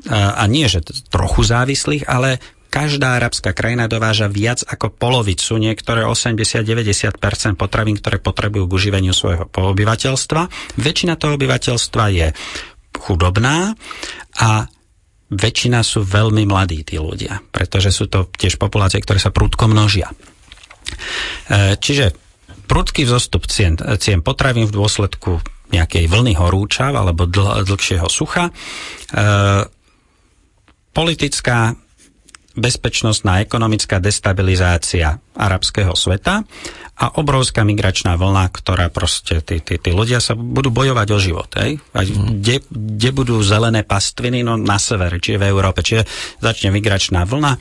A nie, že trochu závislých, ale každá arabská krajina dováža viac ako polovicu, niektoré 80-90% potravín, ktoré potrebujú k uživeniu svojho obyvateľstva. Väčšina toho obyvateľstva je chudobná a väčšina sú veľmi mladí tí ľudia, pretože sú to tiež populácie, ktoré sa prudko množia. E, čiže prudký vzostup cien, cien potravín v dôsledku nejakej vlny horúčav alebo dl, dlhšieho sucha. E, politická bezpečnostná ekonomická destabilizácia arabského sveta a obrovská migračná vlna, ktorá proste, tí, tí, tí ľudia sa budú bojovať o život. Hej? A kde, kde budú zelené pastviny? No na severe, čiže v Európe. Čiže začne migračná vlna. E,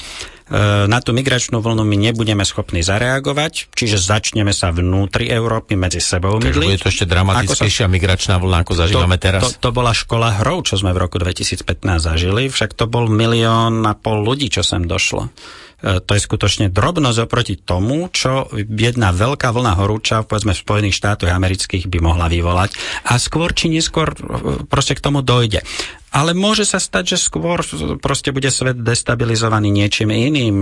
na tú migračnú vlnu my nebudeme schopní zareagovať, čiže začneme sa vnútri Európy medzi sebou mydliť. bude to ešte dramatickejšia migračná vlna, ako zažívame to, teraz? To, to bola škola hrov, čo sme v roku 2015 zažili, však to bol milión a pol ľudí, čo sem došlo. E, to je skutočne drobnosť oproti tomu, čo jedna veľká vlna horúča povedzme v Spojených štátoch amerických by mohla vyvolať a skôr či neskôr e, proste k tomu dojde. Ale môže sa stať, že skôr proste bude svet destabilizovaný niečím iným.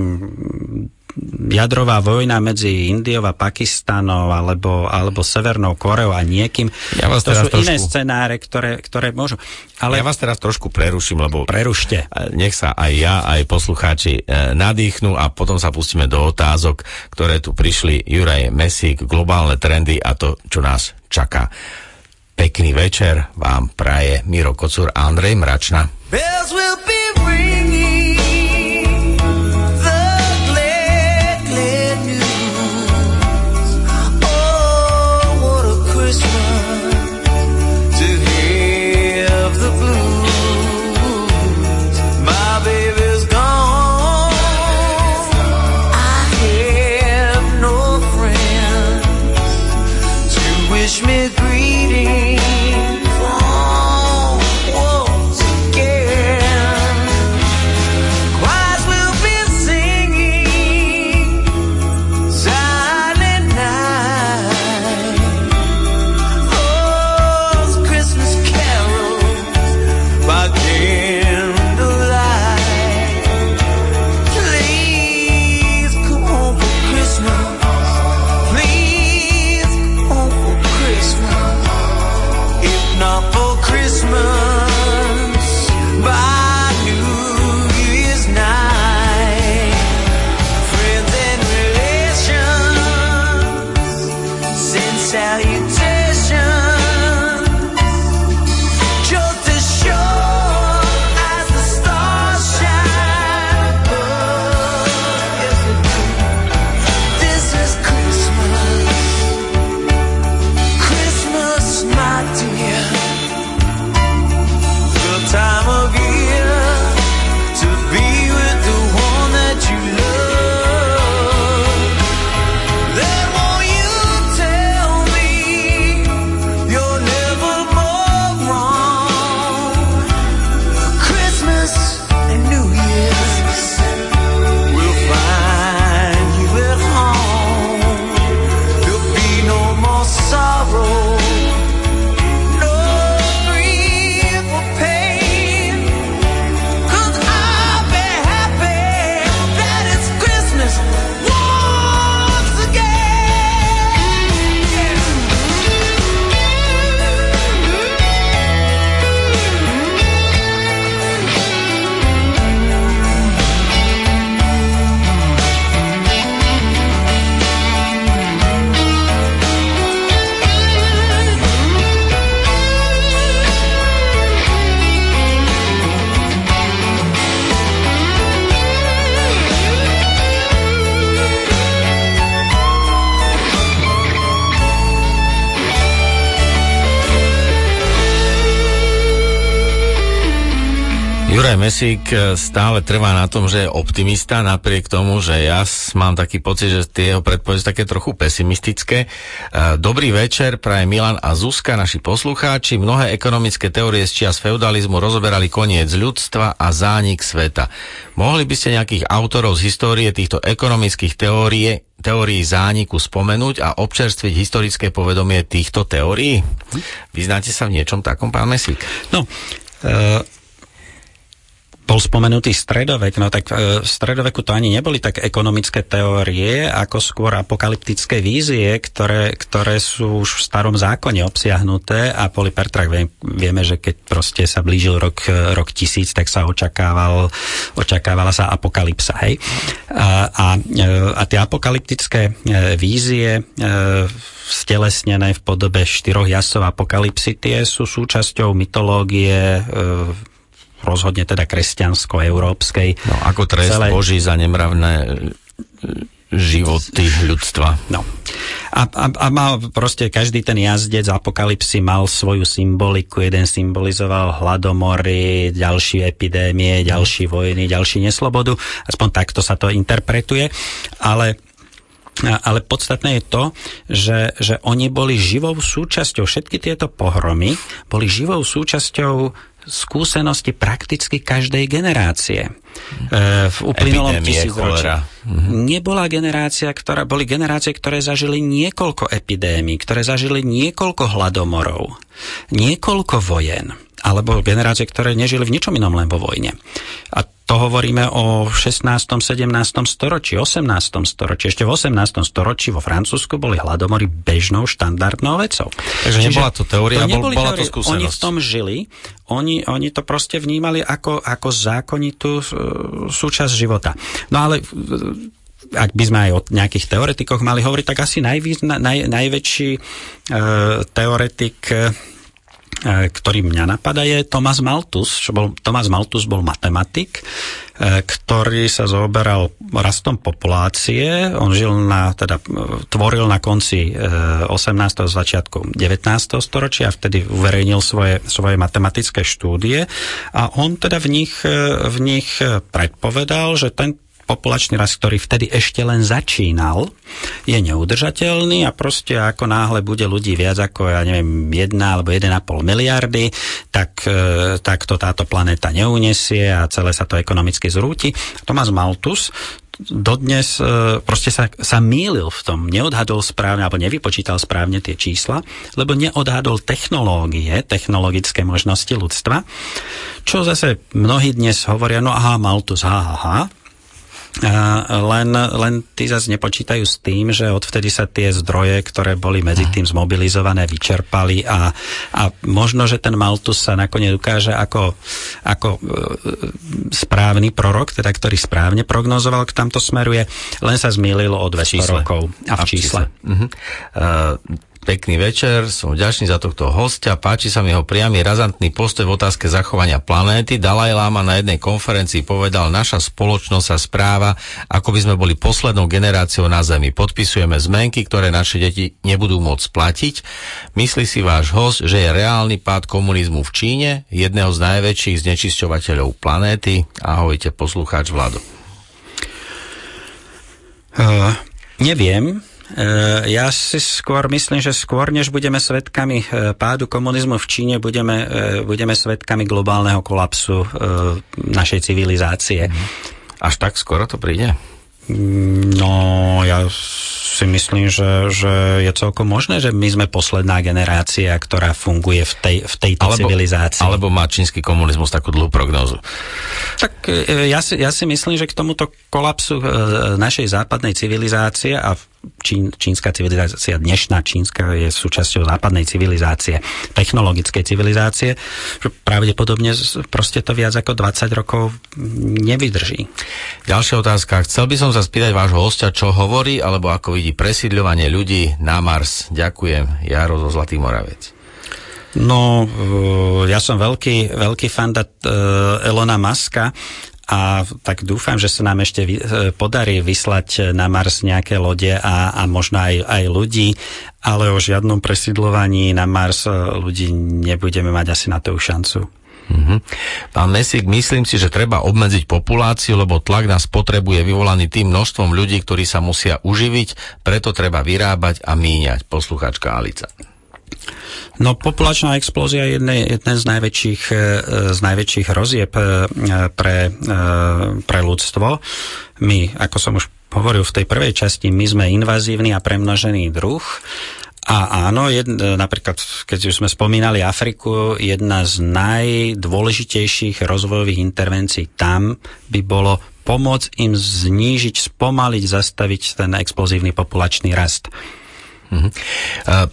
Jadrová vojna medzi Indiou a Pakistanom alebo, alebo Severnou Koreou a niekým. Ja vás to teraz sú iné trošku- scenáre, ktoré, ktoré môžu. Ale... Ja vás teraz trošku preruším, lebo... Prerušte. Nech sa aj ja, aj poslucháči e, nadýchnú a potom sa pustíme do otázok, ktoré tu prišli. Juraj Mesík, globálne trendy a to, čo nás čaká. Pekný večer vám praje Miro Kocur a Andrej Mračna. Bells will be Mesík e, stále trvá na tom, že je optimista, napriek tomu, že ja mám taký pocit, že tie jeho predpovede také trochu pesimistické. E, Dobrý večer, praje Milan a Zuzka, naši poslucháči. Mnohé ekonomické teórie z čias feudalizmu rozoberali koniec ľudstva a zánik sveta. Mohli by ste nejakých autorov z histórie týchto ekonomických teórie teórií zániku spomenúť a občerstviť historické povedomie týchto teórií? Vyznáte sa v niečom takom, pán Mesík? No, e, bol spomenutý stredovek, no tak e, v stredoveku to ani neboli tak ekonomické teórie, ako skôr apokalyptické vízie, ktoré, ktoré sú už v starom zákone obsiahnuté a boli pertrak. Vie, vieme, že keď proste sa blížil rok, e, rok tisíc, tak sa očakával, očakávala sa apokalypsa. Hej? A, a, e, a tie apokalyptické vízie stelesnené v podobe štyroch jasov apokalypsy, tie sú súčasťou mytológie rozhodne teda kresťansko-európskej. No, ako trest Celé- Boží za nemravné životy ľudstva. No. A, a, a mal proste každý ten jazdec apokalipsy mal svoju symboliku. Jeden symbolizoval hladomory, ďalší epidémie, ďalší vojny, ďalší neslobodu. Aspoň takto sa to interpretuje. Ale ale podstatné je to, že, že oni boli živou súčasťou, všetky tieto pohromy boli živou súčasťou skúsenosti prakticky každej generácie. E, v uplynulom tisícročí. Nebola generácia, ktorá, boli generácie, ktoré zažili niekoľko epidémií, ktoré zažili niekoľko hladomorov, niekoľko vojen alebo generácie, ktoré nežili v ničom inom len vo vojne. A to hovoríme o 16., 17. storočí, 18. storočí. Ešte v 18. storočí vo Francúzsku boli hladomory bežnou štandardnou vecou. Takže Čiže nebola to teória, to bol, bola teórie. to skúsenosť. Oni v tom žili, oni, oni to proste vnímali ako, ako zákonitú uh, súčasť života. No ale uh, ak by sme aj o nejakých teoretikoch mali hovoriť, tak asi najvýzna, naj, najväčší uh, teoretik E, ktorý mňa napadá, je Thomas Malthus. Čo bol, Thomas Malthus bol matematik, e, ktorý sa zoberal rastom populácie. On žil na, teda tvoril na konci 18. E, začiatku 19. storočia a vtedy uverejnil svoje, svoje matematické štúdie a on teda v nich, v nich predpovedal, že ten populačný rast, ktorý vtedy ešte len začínal, je neudržateľný a proste ako náhle bude ľudí viac ako, ja neviem, 1 alebo 1,5 miliardy, tak, e, tak to táto planéta neunesie a celé sa to ekonomicky zrúti. Thomas Malthus dodnes e, proste sa, sa mýlil v tom, neodhadol správne alebo nevypočítal správne tie čísla, lebo neodhadol technológie, technologické možnosti ľudstva, čo zase mnohí dnes hovoria, no aha, Malthus, ha, ha, ha, len, len tí zase nepočítajú s tým, že odvtedy sa tie zdroje, ktoré boli medzi tým zmobilizované, vyčerpali a, a možno, že ten Maltus sa nakoniec ukáže ako, ako e, správny prorok, teda ktorý správne prognozoval k tamto smeruje, len sa zmýlilo o 200 čísle. rokov a v, a v čísle. čísle. Uh-huh. Uh, Pekný večer, som vďačný za tohto hostia, páči sa mi jeho priamy razantný postoj v otázke zachovania planéty. Dalaj Lama na jednej konferencii povedal, naša spoločnosť sa správa, ako by sme boli poslednou generáciou na Zemi. Podpisujeme zmenky, ktoré naše deti nebudú môcť platiť. Myslí si váš host, že je reálny pád komunizmu v Číne, jedného z najväčších znečisťovateľov planéty. Ahojte, poslucháč Vlado. Uh, neviem, ja si skôr myslím, že skôr než budeme svetkami eh, pádu komunizmu v Číne, budeme, eh, budeme svetkami globálneho kolapsu našej civilizácie. Až tak skoro to príde? No, ja si myslím, že, že je celkom možné, že my sme posledná generácia, ktorá funguje v, tej, v tejto alebo, civilizácii. Alebo má čínsky komunizmus takú dlhú prognózu? Tak ja si, ja si myslím, že k tomuto kolapsu našej západnej civilizácie a Čín, čínska civilizácia, dnešná čínska je súčasťou západnej civilizácie, technologickej civilizácie, že pravdepodobne proste to viac ako 20 rokov nevydrží. Ďalšia otázka. Chcel by som sa spýtať vášho hostia, čo hovorí, alebo ako vidí presídľovanie ľudí na Mars. Ďakujem. Jaro zo Zlatý Moravec. No, ja som veľký, veľký fandát e, Elona Muska a tak dúfam, že sa nám ešte e, podarí vyslať na Mars nejaké lode a, a možno aj, aj ľudí, ale o žiadnom presídlovaní na Mars e, ľudí nebudeme mať asi na to šancu. Mm-hmm. Pán Mesík, myslím si, že treba obmedziť populáciu, lebo tlak na spotrebu je vyvolaný tým množstvom ľudí, ktorí sa musia uživiť, preto treba vyrábať a míňať. Posluchačka Alica. No populačná explózia je jedne, jeden z najväčších, e, z najväčších rozieb e, pre, e, pre ľudstvo. My, ako som už hovoril v tej prvej časti, my sme invazívny a premnožený druh. A áno, jed, napríklad, keď už sme spomínali Afriku, jedna z najdôležitejších rozvojových intervencií tam by bolo pomôcť im znížiť, spomaliť, zastaviť ten explozívny populačný rast. Uh-huh.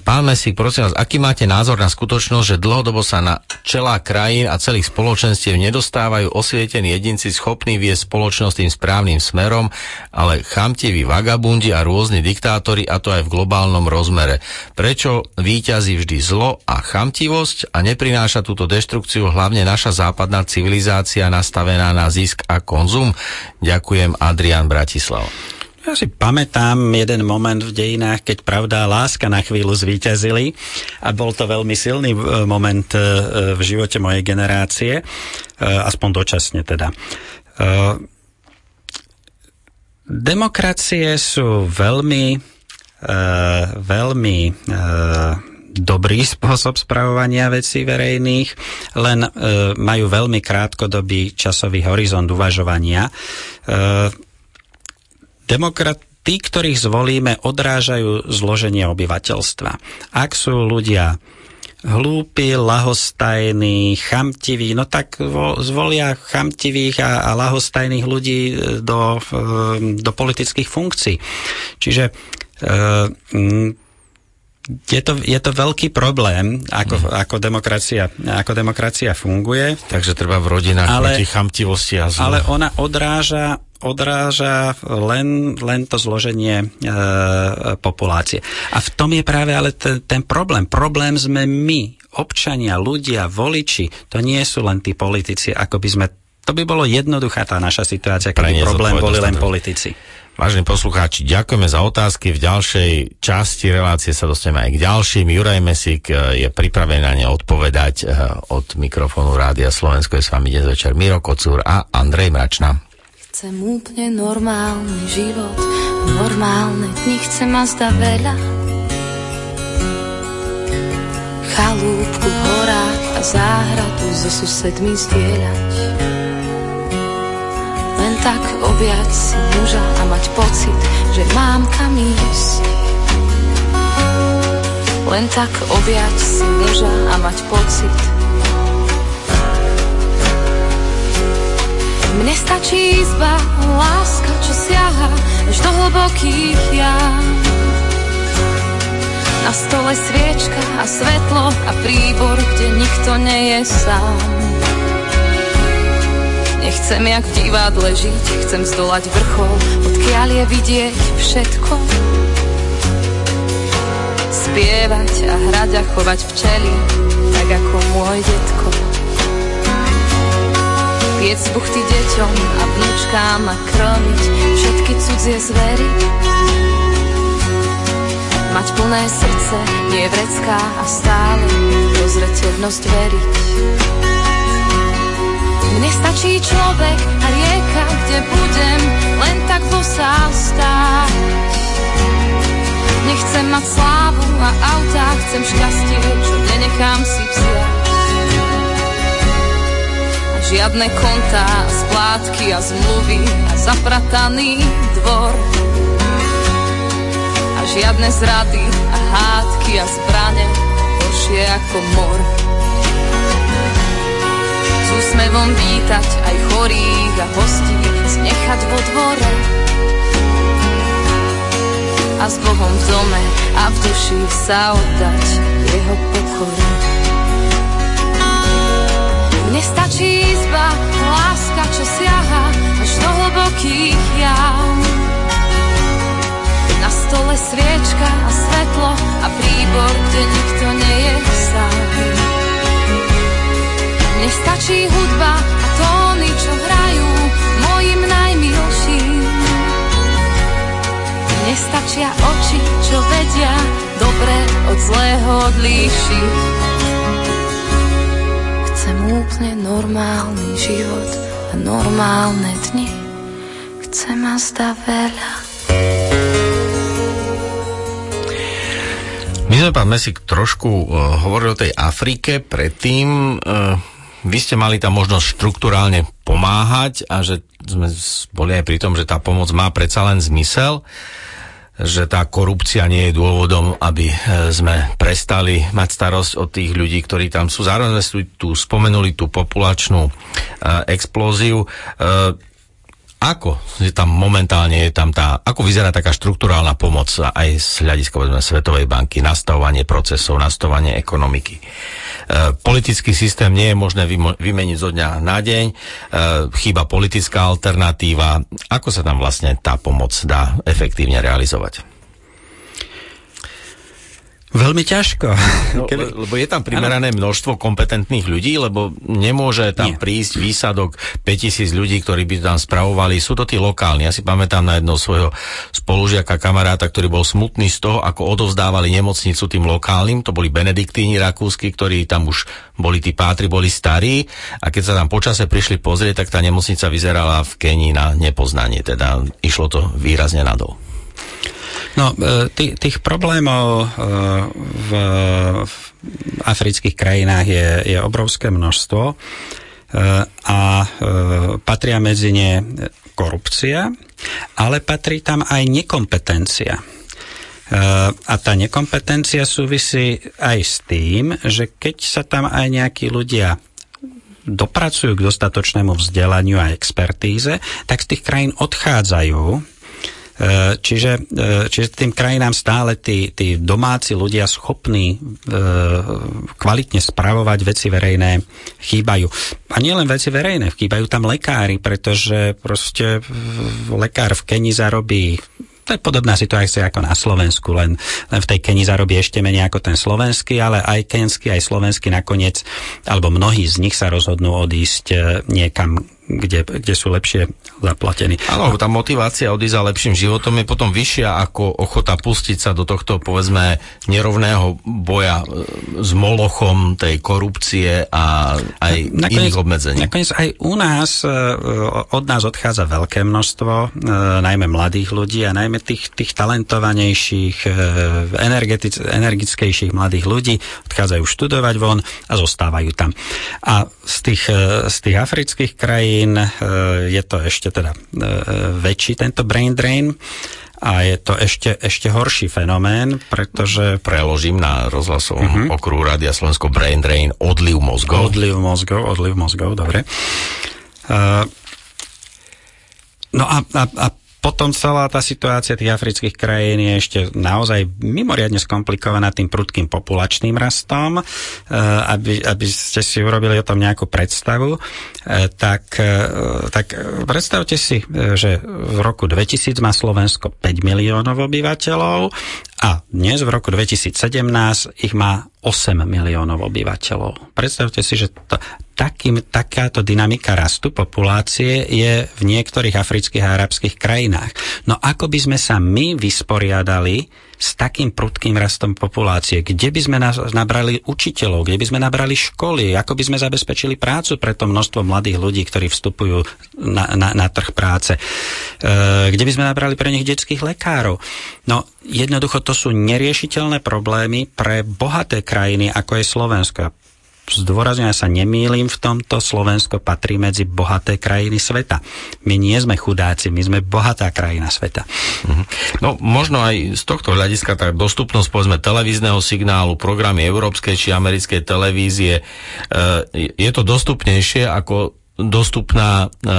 Pán Mesík, prosím vás, aký máte názor na skutočnosť, že dlhodobo sa na čelá krajín a celých spoločenstiev nedostávajú osvietení jedinci schopní viesť spoločnosť tým správnym smerom, ale chamtiví vagabundi a rôzni diktátori, a to aj v globálnom rozmere. Prečo výťazí vždy zlo a chamtivosť a neprináša túto deštrukciu hlavne naša západná civilizácia nastavená na zisk a konzum? Ďakujem, Adrian Bratislav. Ja si pamätám jeden moment v dejinách, keď pravda a láska na chvíľu zvíťazili a bol to veľmi silný e, moment e, v živote mojej generácie, e, aspoň dočasne teda. Demokracie sú veľmi, veľmi dobrý spôsob spravovania vecí verejných, len e, majú veľmi krátkodobý časový horizont uvažovania. E, demokrat, tí, ktorých zvolíme, odrážajú zloženie obyvateľstva. Ak sú ľudia hlúpi, lahostajní, chamtiví, no tak zvolia chamtivých a, a lahostajných ľudí e, do, e, do politických funkcií. Čiže e, je to, je to veľký problém, ako, mm. ako, demokracia, ako demokracia funguje. Takže treba v rodinách ale, proti chamtivosti a zlu. Ale ona odráža, odráža len, len to zloženie e, populácie. A v tom je práve ale ten, ten problém. Problém sme my, občania, ľudia, voliči. To nie sú len tí politici, ako by sme... To by bolo jednoduchá tá naša situácia, keby problém boli len politici. Vážení poslucháči, ďakujeme za otázky. V ďalšej časti relácie sa dostaneme aj k ďalším. Juraj Mesík eh, je pripravený na ne odpovedať eh, od mikrofónu Rádia Slovensko. Je s vami dnes večer Miro Kocúr a Andrej Mračna. Chcem úplne normálny život, normálne dni, chcem ma zda veľa. Chalúbku v a záhradu so susedmi zdieľať tak objať si muža a mať pocit, že mám kam ísť. Len tak objať si muža a mať pocit. Mne stačí izba, láska, čo siaha až do hlbokých jam. Na stole sviečka a svetlo a príbor, kde nikto nie je sám. Nechcem jak v divadle žiť, chcem zdolať vrchol, odkiaľ je vidieť všetko. Spievať a hrať a chovať včely, tak ako môj detko. Piec buchty deťom a vnúčkám a krmiť všetky cudzie zvery. Mať plné srdce, nie vrecká a stále dozreteľnosť veriť. Mne stačí človek a rieka, kde budem len tak bosá stáť. Nechcem mať slávu a autá, chcem šťastie, čo nenechám si vziať. Žiadne kontá, splátky a zmluvy a zaprataný dvor. A žiadne zrady a hádky a zbrane, horšie ako mor úsmevom vítať aj chorých a hostí, znechať vo dvore. A s Bohom v dome a v duši sa oddať jeho pokoru. Mne stačí izba, láska, čo siaha až do hlbokých jam. Na stole sviečka a svetlo a príbor, kde nikto nie je sám. Mne stačí hudba a tóny, čo hrajú mojim najmilším. Mne stačia oči, čo vedia dobre od zlého odlíšiť. Úplne normálny život a normálne dni. Chcem a zda veľa. My sme, pán Mesik, trošku uh, hovorili o tej Afrike, predtým uh, vy ste mali tam možnosť štruktúrálne pomáhať a že sme boli aj pri tom, že tá pomoc má predsa len zmysel, že tá korupcia nie je dôvodom, aby e, sme prestali mať starosť o tých ľudí, ktorí tam sú. Zároveň sme tu spomenuli tú populačnú uh, explóziu. Ako je tam momentálne je tam tá, ako vyzerá taká štruktúrálna pomoc aj z hľadiska povedzme, Svetovej banky, nastavovanie procesov, nastavovanie ekonomiky. E, politický systém nie je možné vymeniť zo dňa na deň, e, chýba politická alternatíva. Ako sa tam vlastne tá pomoc dá efektívne realizovať? Veľmi ťažko. No, Keby... Lebo je tam primerané ano. množstvo kompetentných ľudí, lebo nemôže tam Nie. prísť výsadok 5000 ľudí, ktorí by tam spravovali. Sú to tí lokálni. Ja si pamätám na jedného svojho spolužiaka, kamaráta, ktorý bol smutný z toho, ako odovzdávali nemocnicu tým lokálnym. To boli benediktíni rakúsky, ktorí tam už boli tí pátri, boli starí. A keď sa tam počase prišli pozrieť, tak tá nemocnica vyzerala v Kenii na nepoznanie. Teda išlo to výrazne nadol. No, e, tých, problémov e, v, v afrických krajinách je, je obrovské množstvo e, a patria medzi ne korupcia, ale patrí tam aj nekompetencia. A tá nekompetencia súvisí aj s tým, že keď sa tam aj nejakí ľudia dopracujú k dostatočnému vzdelaniu a expertíze, tak z tých krajín odchádzajú čiže, e, čiže tým krajinám stále tí, tí domáci ľudia schopní e, kvalitne spravovať veci verejné chýbajú. A nielen veci verejné, chýbajú tam lekári, pretože proste lekár v Keni zarobí to je podobná situácia ako na Slovensku, len, len v tej Keni zarobí ešte menej ako ten slovenský, ale aj kenský, aj slovenský nakoniec, alebo mnohí z nich sa rozhodnú odísť niekam kde, kde sú lepšie zaplatení. Áno, tá motivácia odísť za lepším životom je potom vyššia ako ochota pustiť sa do tohto, povedzme, nerovného boja e, s molochom tej korupcie a aj nakoniec, iných obmedzení. Nakoniec aj u nás, e, od nás odchádza veľké množstvo, e, najmä mladých ľudí a najmä tých, tých talentovanejších, energetic, energickejších mladých ľudí odchádzajú študovať von a zostávajú tam. A z tých, z tých afrických krajín krajín e, je to ešte teda e, väčší tento brain drain a je to ešte, ešte horší fenomén, pretože... Preložím na rozhlasovom uh-huh. okruhu Rádia Slovensko brain drain, odliv mozgov. Odliv mozgov, odliv mozgov, dobre. Uh, no a, a, a potom celá tá situácia tých afrických krajín je ešte naozaj mimoriadne skomplikovaná tým prudkým populačným rastom. E, aby, aby ste si urobili o tom nejakú predstavu, e, tak, e, tak predstavte si, že v roku 2000 má Slovensko 5 miliónov obyvateľov a dnes v roku 2017 ich má 8 miliónov obyvateľov. Predstavte si, že to, takým, takáto dynamika rastu populácie je v niektorých afrických a arabských krajinách. No ako by sme sa my vysporiadali s takým prudkým rastom populácie? Kde by sme nabrali učiteľov? Kde by sme nabrali školy? Ako by sme zabezpečili prácu pre to množstvo mladých ľudí, ktorí vstupujú na, na, na trh práce? E, kde by sme nabrali pre nich detských lekárov? No, jednoducho to sú neriešiteľné problémy pre bohaté krajiny, ako je Slovensko zdôrazňujem, ja sa nemýlim v tomto, Slovensko patrí medzi bohaté krajiny sveta. My nie sme chudáci, my sme bohatá krajina sveta. Mhm. No možno aj z tohto hľadiska tá dostupnosť povedzme televízneho signálu, programy európskej či americkej televízie, e, je to dostupnejšie ako dostupná e,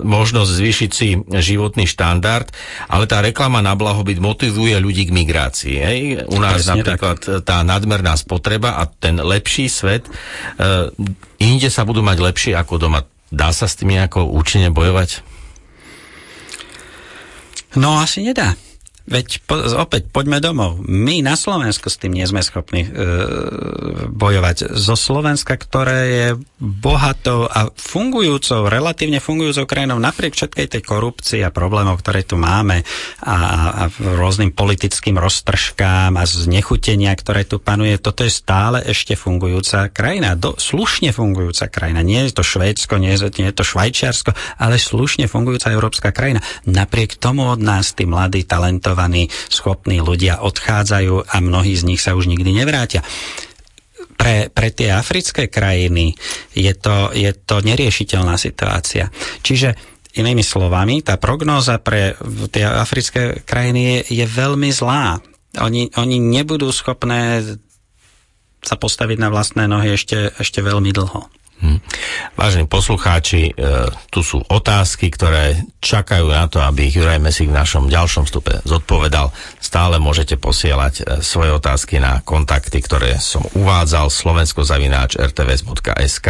možnosť zvýšiť si životný štandard, ale tá reklama na blahobyt motivuje ľudí k migrácii. Hej? U nás Presne napríklad tak. tá nadmerná spotreba a ten lepší svet, e, inde sa budú mať lepšie ako doma. Dá sa s tým nejako účinne bojovať? No asi nedá. Veď po, opäť poďme domov. My na Slovensku s tým nie sme schopní e, bojovať. Zo Slovenska, ktoré je bohatou a fungujúcou, relatívne fungujúcou krajinou napriek všetkej tej korupcii a problémov, ktoré tu máme a, a rôznym politickým roztržkám a znechutenia, ktoré tu panuje, toto je stále ešte fungujúca krajina. Do, slušne fungujúca krajina. Nie je to Švédsko, nie je, nie je to Švajčiarsko, ale slušne fungujúca európska krajina. Napriek tomu od nás tí mladí talentov talentovaní, schopní ľudia odchádzajú a mnohí z nich sa už nikdy nevrátia pre, pre tie africké krajiny je to, je to neriešiteľná situácia. Čiže inými slovami, tá prognóza pre tie africké krajiny je, je veľmi zlá. Oni, oni nebudú schopné sa postaviť na vlastné nohy ešte, ešte veľmi dlho. Hm. Vážení poslucháči, e, tu sú otázky, ktoré čakajú na to, aby ich Juraj Mesík v našom ďalšom vstupe zodpovedal. Stále môžete posielať e, svoje otázky na kontakty, ktoré som uvádzal slovenskozavináč rtvs.sk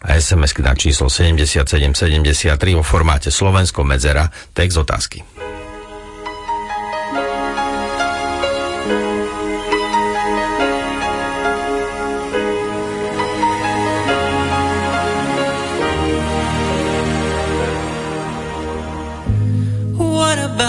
a sms na číslo 7773 vo formáte Slovensko medzera text otázky.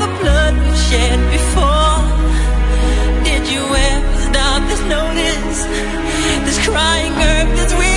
The blood we shed before? Did you ever stop to notice this crying earth, this weeping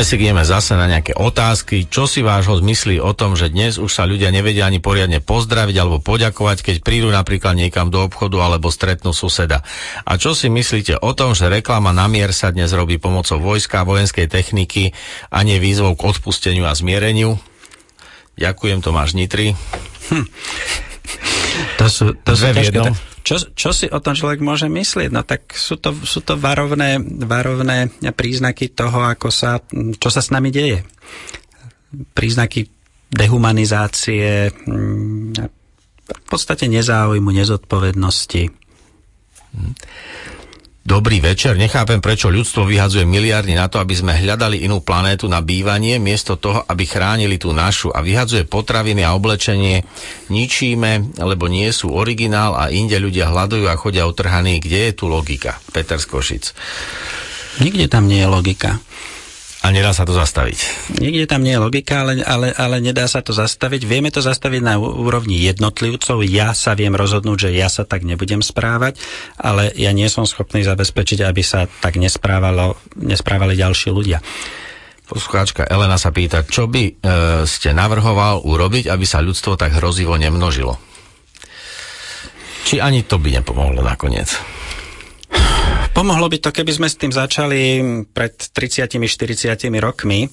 Pán Mesík, ideme zase na nejaké otázky. Čo si váš host myslí o tom, že dnes už sa ľudia nevedia ani poriadne pozdraviť alebo poďakovať, keď prídu napríklad niekam do obchodu alebo stretnú suseda? A čo si myslíte o tom, že reklama na mier sa dnes robí pomocou vojska vojenskej techniky a nie výzvou k odpusteniu a zmiereniu? Ďakujem, Tomáš Nitri. Hm. To sú, to sú Dve ťažké. Čo, čo si o tom človek môže myslieť? No tak sú to, sú to varovné, varovné príznaky toho, ako sa, čo sa s nami deje. Príznaky dehumanizácie, mm, v podstate nezáujmu, nezodpovednosti. Dobrý večer. Nechápem, prečo ľudstvo vyhadzuje miliardy na to, aby sme hľadali inú planétu na bývanie, miesto toho, aby chránili tú našu a vyhadzuje potraviny a oblečenie. Ničíme, lebo nie sú originál a inde ľudia hľadujú a chodia utrhaní. Kde je tu logika? Peter Skošic. Nikde tam nie je logika. A nedá sa to zastaviť. Nikde tam nie je logika, ale, ale, ale nedá sa to zastaviť. Vieme to zastaviť na úrovni jednotlivcov. Ja sa viem rozhodnúť, že ja sa tak nebudem správať, ale ja nie som schopný zabezpečiť, aby sa tak nesprávalo, nesprávali ďalší ľudia. Poslucháčka Elena sa pýta, čo by e, ste navrhoval urobiť, aby sa ľudstvo tak hrozivo nemnožilo? Či ani to by nepomohlo nakoniec? Pomohlo by to, keby sme s tým začali pred 30-40 rokmi. E,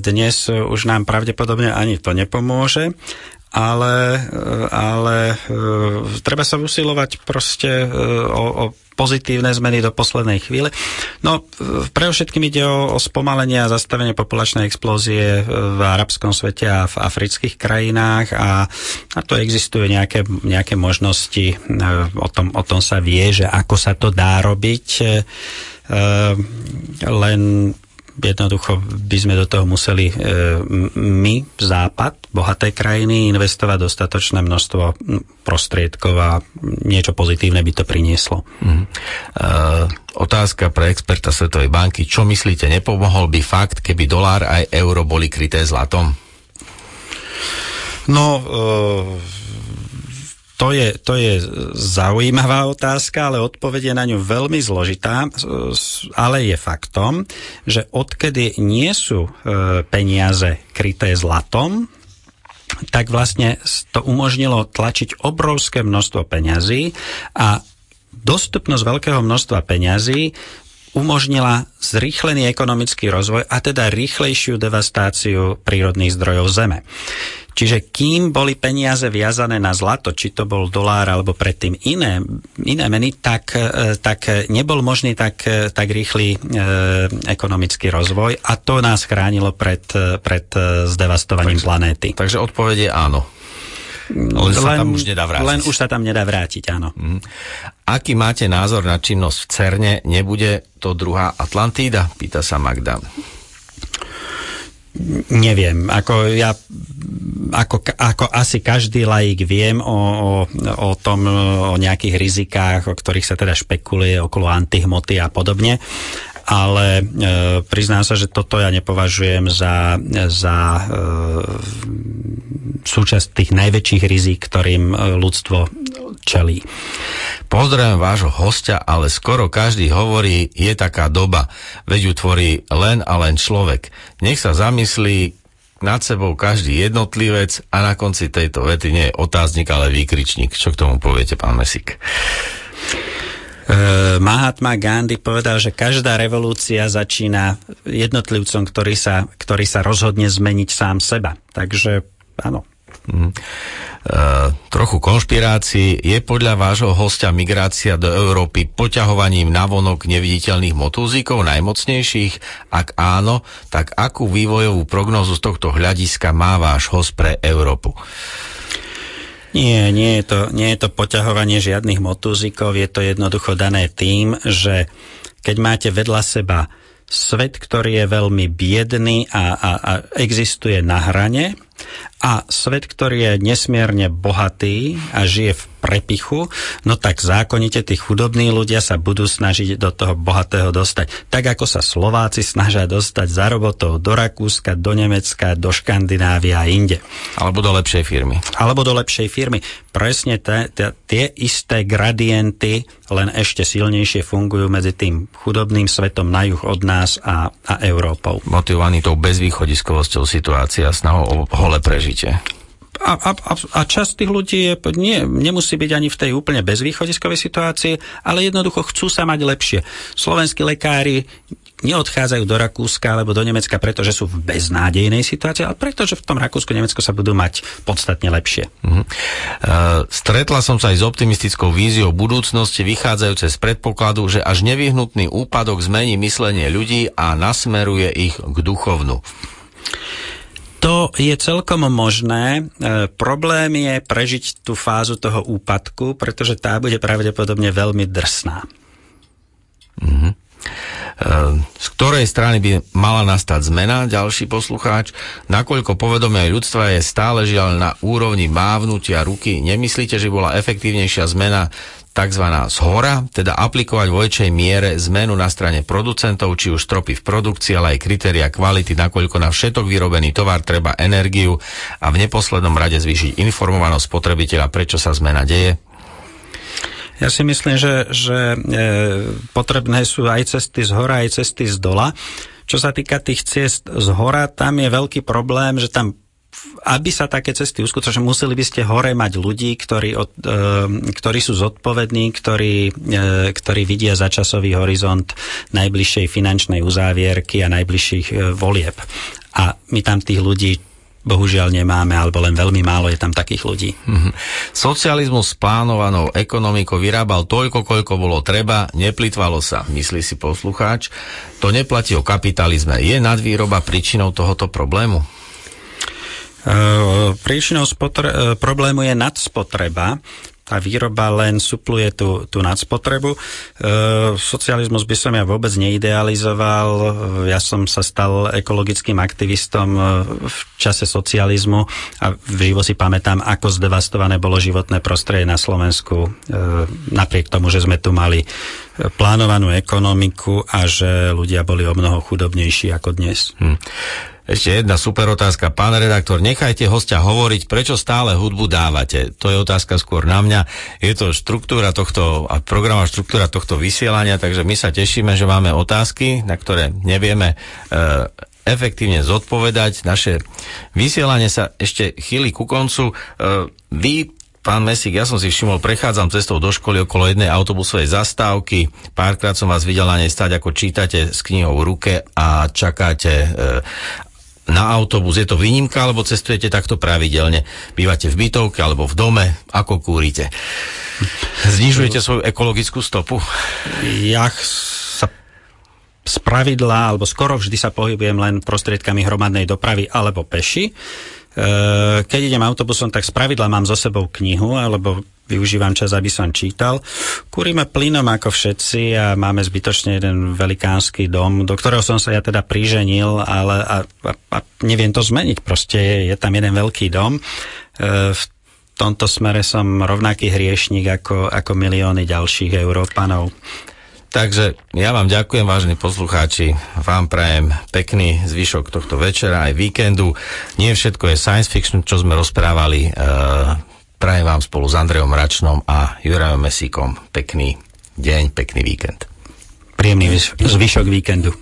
Dnes už nám pravdepodobne ani to nepomôže, ale, e, ale e, treba sa usilovať proste e, o, o pozitívne zmeny do poslednej chvíle. No, pre všetkým ide o, o spomalenie a zastavenie populačnej explózie v arabskom svete a v afrických krajinách a, a to existujú nejaké, nejaké možnosti, o tom, o tom sa vie, že ako sa to dá robiť, len jednoducho by sme do toho museli e, my, Západ, bohaté krajiny, investovať dostatočné množstvo prostriedkov a niečo pozitívne by to prinieslo. Mhm. Uh, otázka pre experta Svetovej banky. Čo myslíte, nepomohol by fakt, keby dolár aj euro boli kryté zlatom? No, e, to je, to je zaujímavá otázka, ale odpoveď je na ňu veľmi zložitá, ale je faktom, že odkedy nie sú e, peniaze kryté zlatom, tak vlastne to umožnilo tlačiť obrovské množstvo peňazí a dostupnosť veľkého množstva peňazí umožnila zrýchlený ekonomický rozvoj a teda rýchlejšiu devastáciu prírodných zdrojov Zeme. Čiže kým boli peniaze viazané na zlato, či to bol dolár alebo predtým iné, iné meny, tak, e, tak nebol možný tak, e, tak rýchly e, ekonomický rozvoj a to nás chránilo pred, pred zdevastovaním takže, planéty. Takže odpovede áno. Len, sa tam už nedá vrátiť. Len už sa tam nedá vrátiť, áno. Mm. Aký máte názor na činnosť v CERNE? Nebude to druhá Atlantída? Pýta sa Magda. Neviem, ako ja ako, ako asi každý laik viem o, o, o tom, o nejakých rizikách, o ktorých sa teda špekuluje okolo antihmoty a podobne ale e, priznám sa, že toto ja nepovažujem za, za e, súčasť tých najväčších rizik, ktorým e, ľudstvo čelí. Pozdravujem vášho hostia, ale skoro každý hovorí, je taká doba, veď ju tvorí len a len človek. Nech sa zamyslí nad sebou každý jednotlivec a na konci tejto vety nie je otáznik, ale výkričník. Čo k tomu poviete, pán Mesik? Uh, Mahatma Gandhi povedal, že každá revolúcia začína jednotlivcom, ktorý sa, ktorý sa rozhodne zmeniť sám seba. Takže áno. Mm. Uh, trochu konšpirácií. Je podľa vášho hostia migrácia do Európy poťahovaním navonok neviditeľných motúzikov najmocnejších? Ak áno, tak akú vývojovú prognozu z tohto hľadiska má váš host pre Európu? Nie, nie je, to, nie je to poťahovanie žiadnych motúzikov, je to jednoducho dané tým, že keď máte vedľa seba svet, ktorý je veľmi biedný a, a, a existuje na hrane a svet, ktorý je nesmierne bohatý a žije v prepichu, no tak zákonite tí chudobní ľudia sa budú snažiť do toho bohatého dostať. Tak ako sa Slováci snažia dostať za robotov do Rakúska, do Nemecka, do Škandinávia a inde. Alebo do lepšej firmy. Alebo do lepšej firmy. Presne te, te, tie isté gradienty, len ešte silnejšie fungujú medzi tým chudobným svetom na juh od nás a, a Európou. Motivovaný tou bezvýchodiskovosťou situácia, snahou o hole prežitie a, a, a časť tých ľudí je, nie, nemusí byť ani v tej úplne bezvýchodiskovej situácii, ale jednoducho chcú sa mať lepšie. Slovenskí lekári neodchádzajú do Rakúska alebo do Nemecka, pretože sú v beznádejnej situácii, ale pretože v tom Rakúsku, Nemecku sa budú mať podstatne lepšie. Uh-huh. Uh, stretla som sa aj s optimistickou víziou budúcnosti, vychádzajúce z predpokladu, že až nevyhnutný úpadok zmení myslenie ľudí a nasmeruje ich k duchovnu. To je celkom možné. E, problém je prežiť tú fázu toho úpadku, pretože tá bude pravdepodobne veľmi drsná. Mm-hmm. Z ktorej strany by mala nastať zmena, ďalší poslucháč, nakoľko povedomie ľudstva je stále žiaľ na úrovni mávnutia ruky, nemyslíte, že bola efektívnejšia zmena tzv. zhora, teda aplikovať vo väčšej miere zmenu na strane producentov, či už stropy v produkcii, ale aj kritéria kvality, nakoľko na všetok vyrobený tovar treba energiu a v neposlednom rade zvýšiť informovanosť spotrebiteľa, prečo sa zmena deje? Ja si myslím, že, že e, potrebné sú aj cesty z hora, aj cesty z dola. Čo sa týka tých ciest z hora, tam je veľký problém, že tam aby sa také cesty uskutočnili, museli by ste hore mať ľudí, ktorí, od, e, ktorí sú zodpovední, ktorí, e, ktorí vidia za časový horizont najbližšej finančnej uzávierky a najbližších e, volieb. A my tam tých ľudí bohužiaľ nemáme, alebo len veľmi málo je tam takých ľudí. Mm-hmm. Socializmus s plánovanou ekonomikou vyrábal toľko, koľko bolo treba, neplitvalo sa, myslí si poslucháč. To neplatí o kapitalizme. Je nadvýroba príčinou tohoto problému? Eh, príčinou spotre- eh, problému je nadspotreba, tá výroba len supluje tú, tú nadspotrebu. E, socializmus by som ja vôbec neidealizoval. Ja som sa stal ekologickým aktivistom v čase socializmu a živo si pamätám, ako zdevastované bolo životné prostredie na Slovensku. Napriek tomu, že sme tu mali plánovanú ekonomiku a že ľudia boli o mnoho chudobnejší ako dnes. Hm. Ešte jedna super otázka. Pán redaktor, nechajte hostia hovoriť, prečo stále hudbu dávate? To je otázka skôr na mňa. Je to štruktúra tohto, a programová štruktúra tohto vysielania, takže my sa tešíme, že máme otázky, na ktoré nevieme e, efektívne zodpovedať. Naše vysielanie sa ešte chýli ku koncu. E, vy Pán Mesík, ja som si všimol, prechádzam cestou do školy okolo jednej autobusovej zastávky. Párkrát som vás videl na nej stať, ako čítate s knihou v ruke a čakáte e, na autobus. Je to výnimka, alebo cestujete takto pravidelne? Bývate v bytovke alebo v dome? Ako kúrite? Znižujete svoju ekologickú stopu? Ja sa z pravidla, alebo skoro vždy sa pohybujem len prostriedkami hromadnej dopravy alebo peši. Eh, keď idem autobusom, tak z pravidla mám so sebou knihu, alebo využívam čas, aby som čítal. Kúrime plynom ako všetci a máme zbytočne jeden velikánsky dom, do ktorého som sa ja teda priženil, ale a, a, a neviem to zmeniť. Proste je, je tam jeden veľký dom. E, v tomto smere som rovnaký hriešnik ako, ako milióny ďalších Európanov. Takže ja vám ďakujem, vážení poslucháči. Vám prajem pekný zvyšok tohto večera aj víkendu. Nie všetko je science fiction, čo sme rozprávali. E, prajem vám spolu s Andrejom Račnom a Jurajom Mesíkom pekný deň, pekný víkend. Príjemný zvyšok víkendu.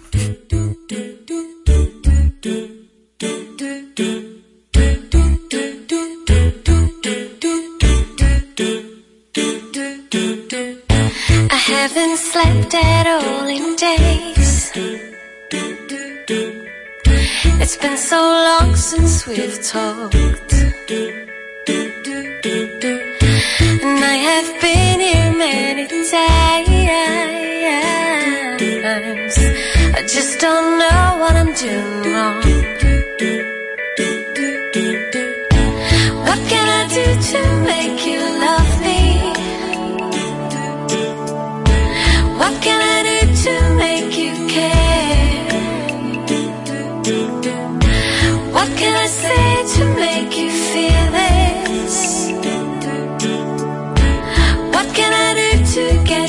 haven't slept at all in days. It's been so long since we've talked. And I have been here many times. I just don't know what I'm doing wrong. What can I do to make you love me? What can I do to make you care? What can I say to make you feel this?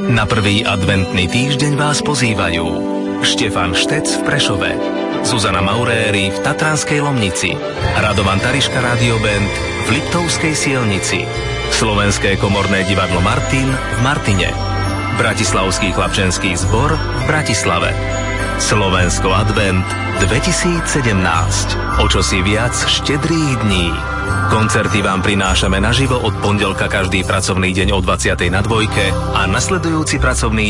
Na prvý adventný týždeň vás pozývajú Štefan Štec v Prešove Zuzana Mauréry v Tatranskej Lomnici Radovan Tariška Radio Band v Liptovskej Sielnici Slovenské komorné divadlo Martin v Martine Bratislavský chlapčenský zbor v Bratislave Slovensko Advent 2017. O čo si viac štedrých dní. Koncerty vám prinášame naživo od pondelka každý pracovný deň o 20. na dvojke a nasledujúci pracovný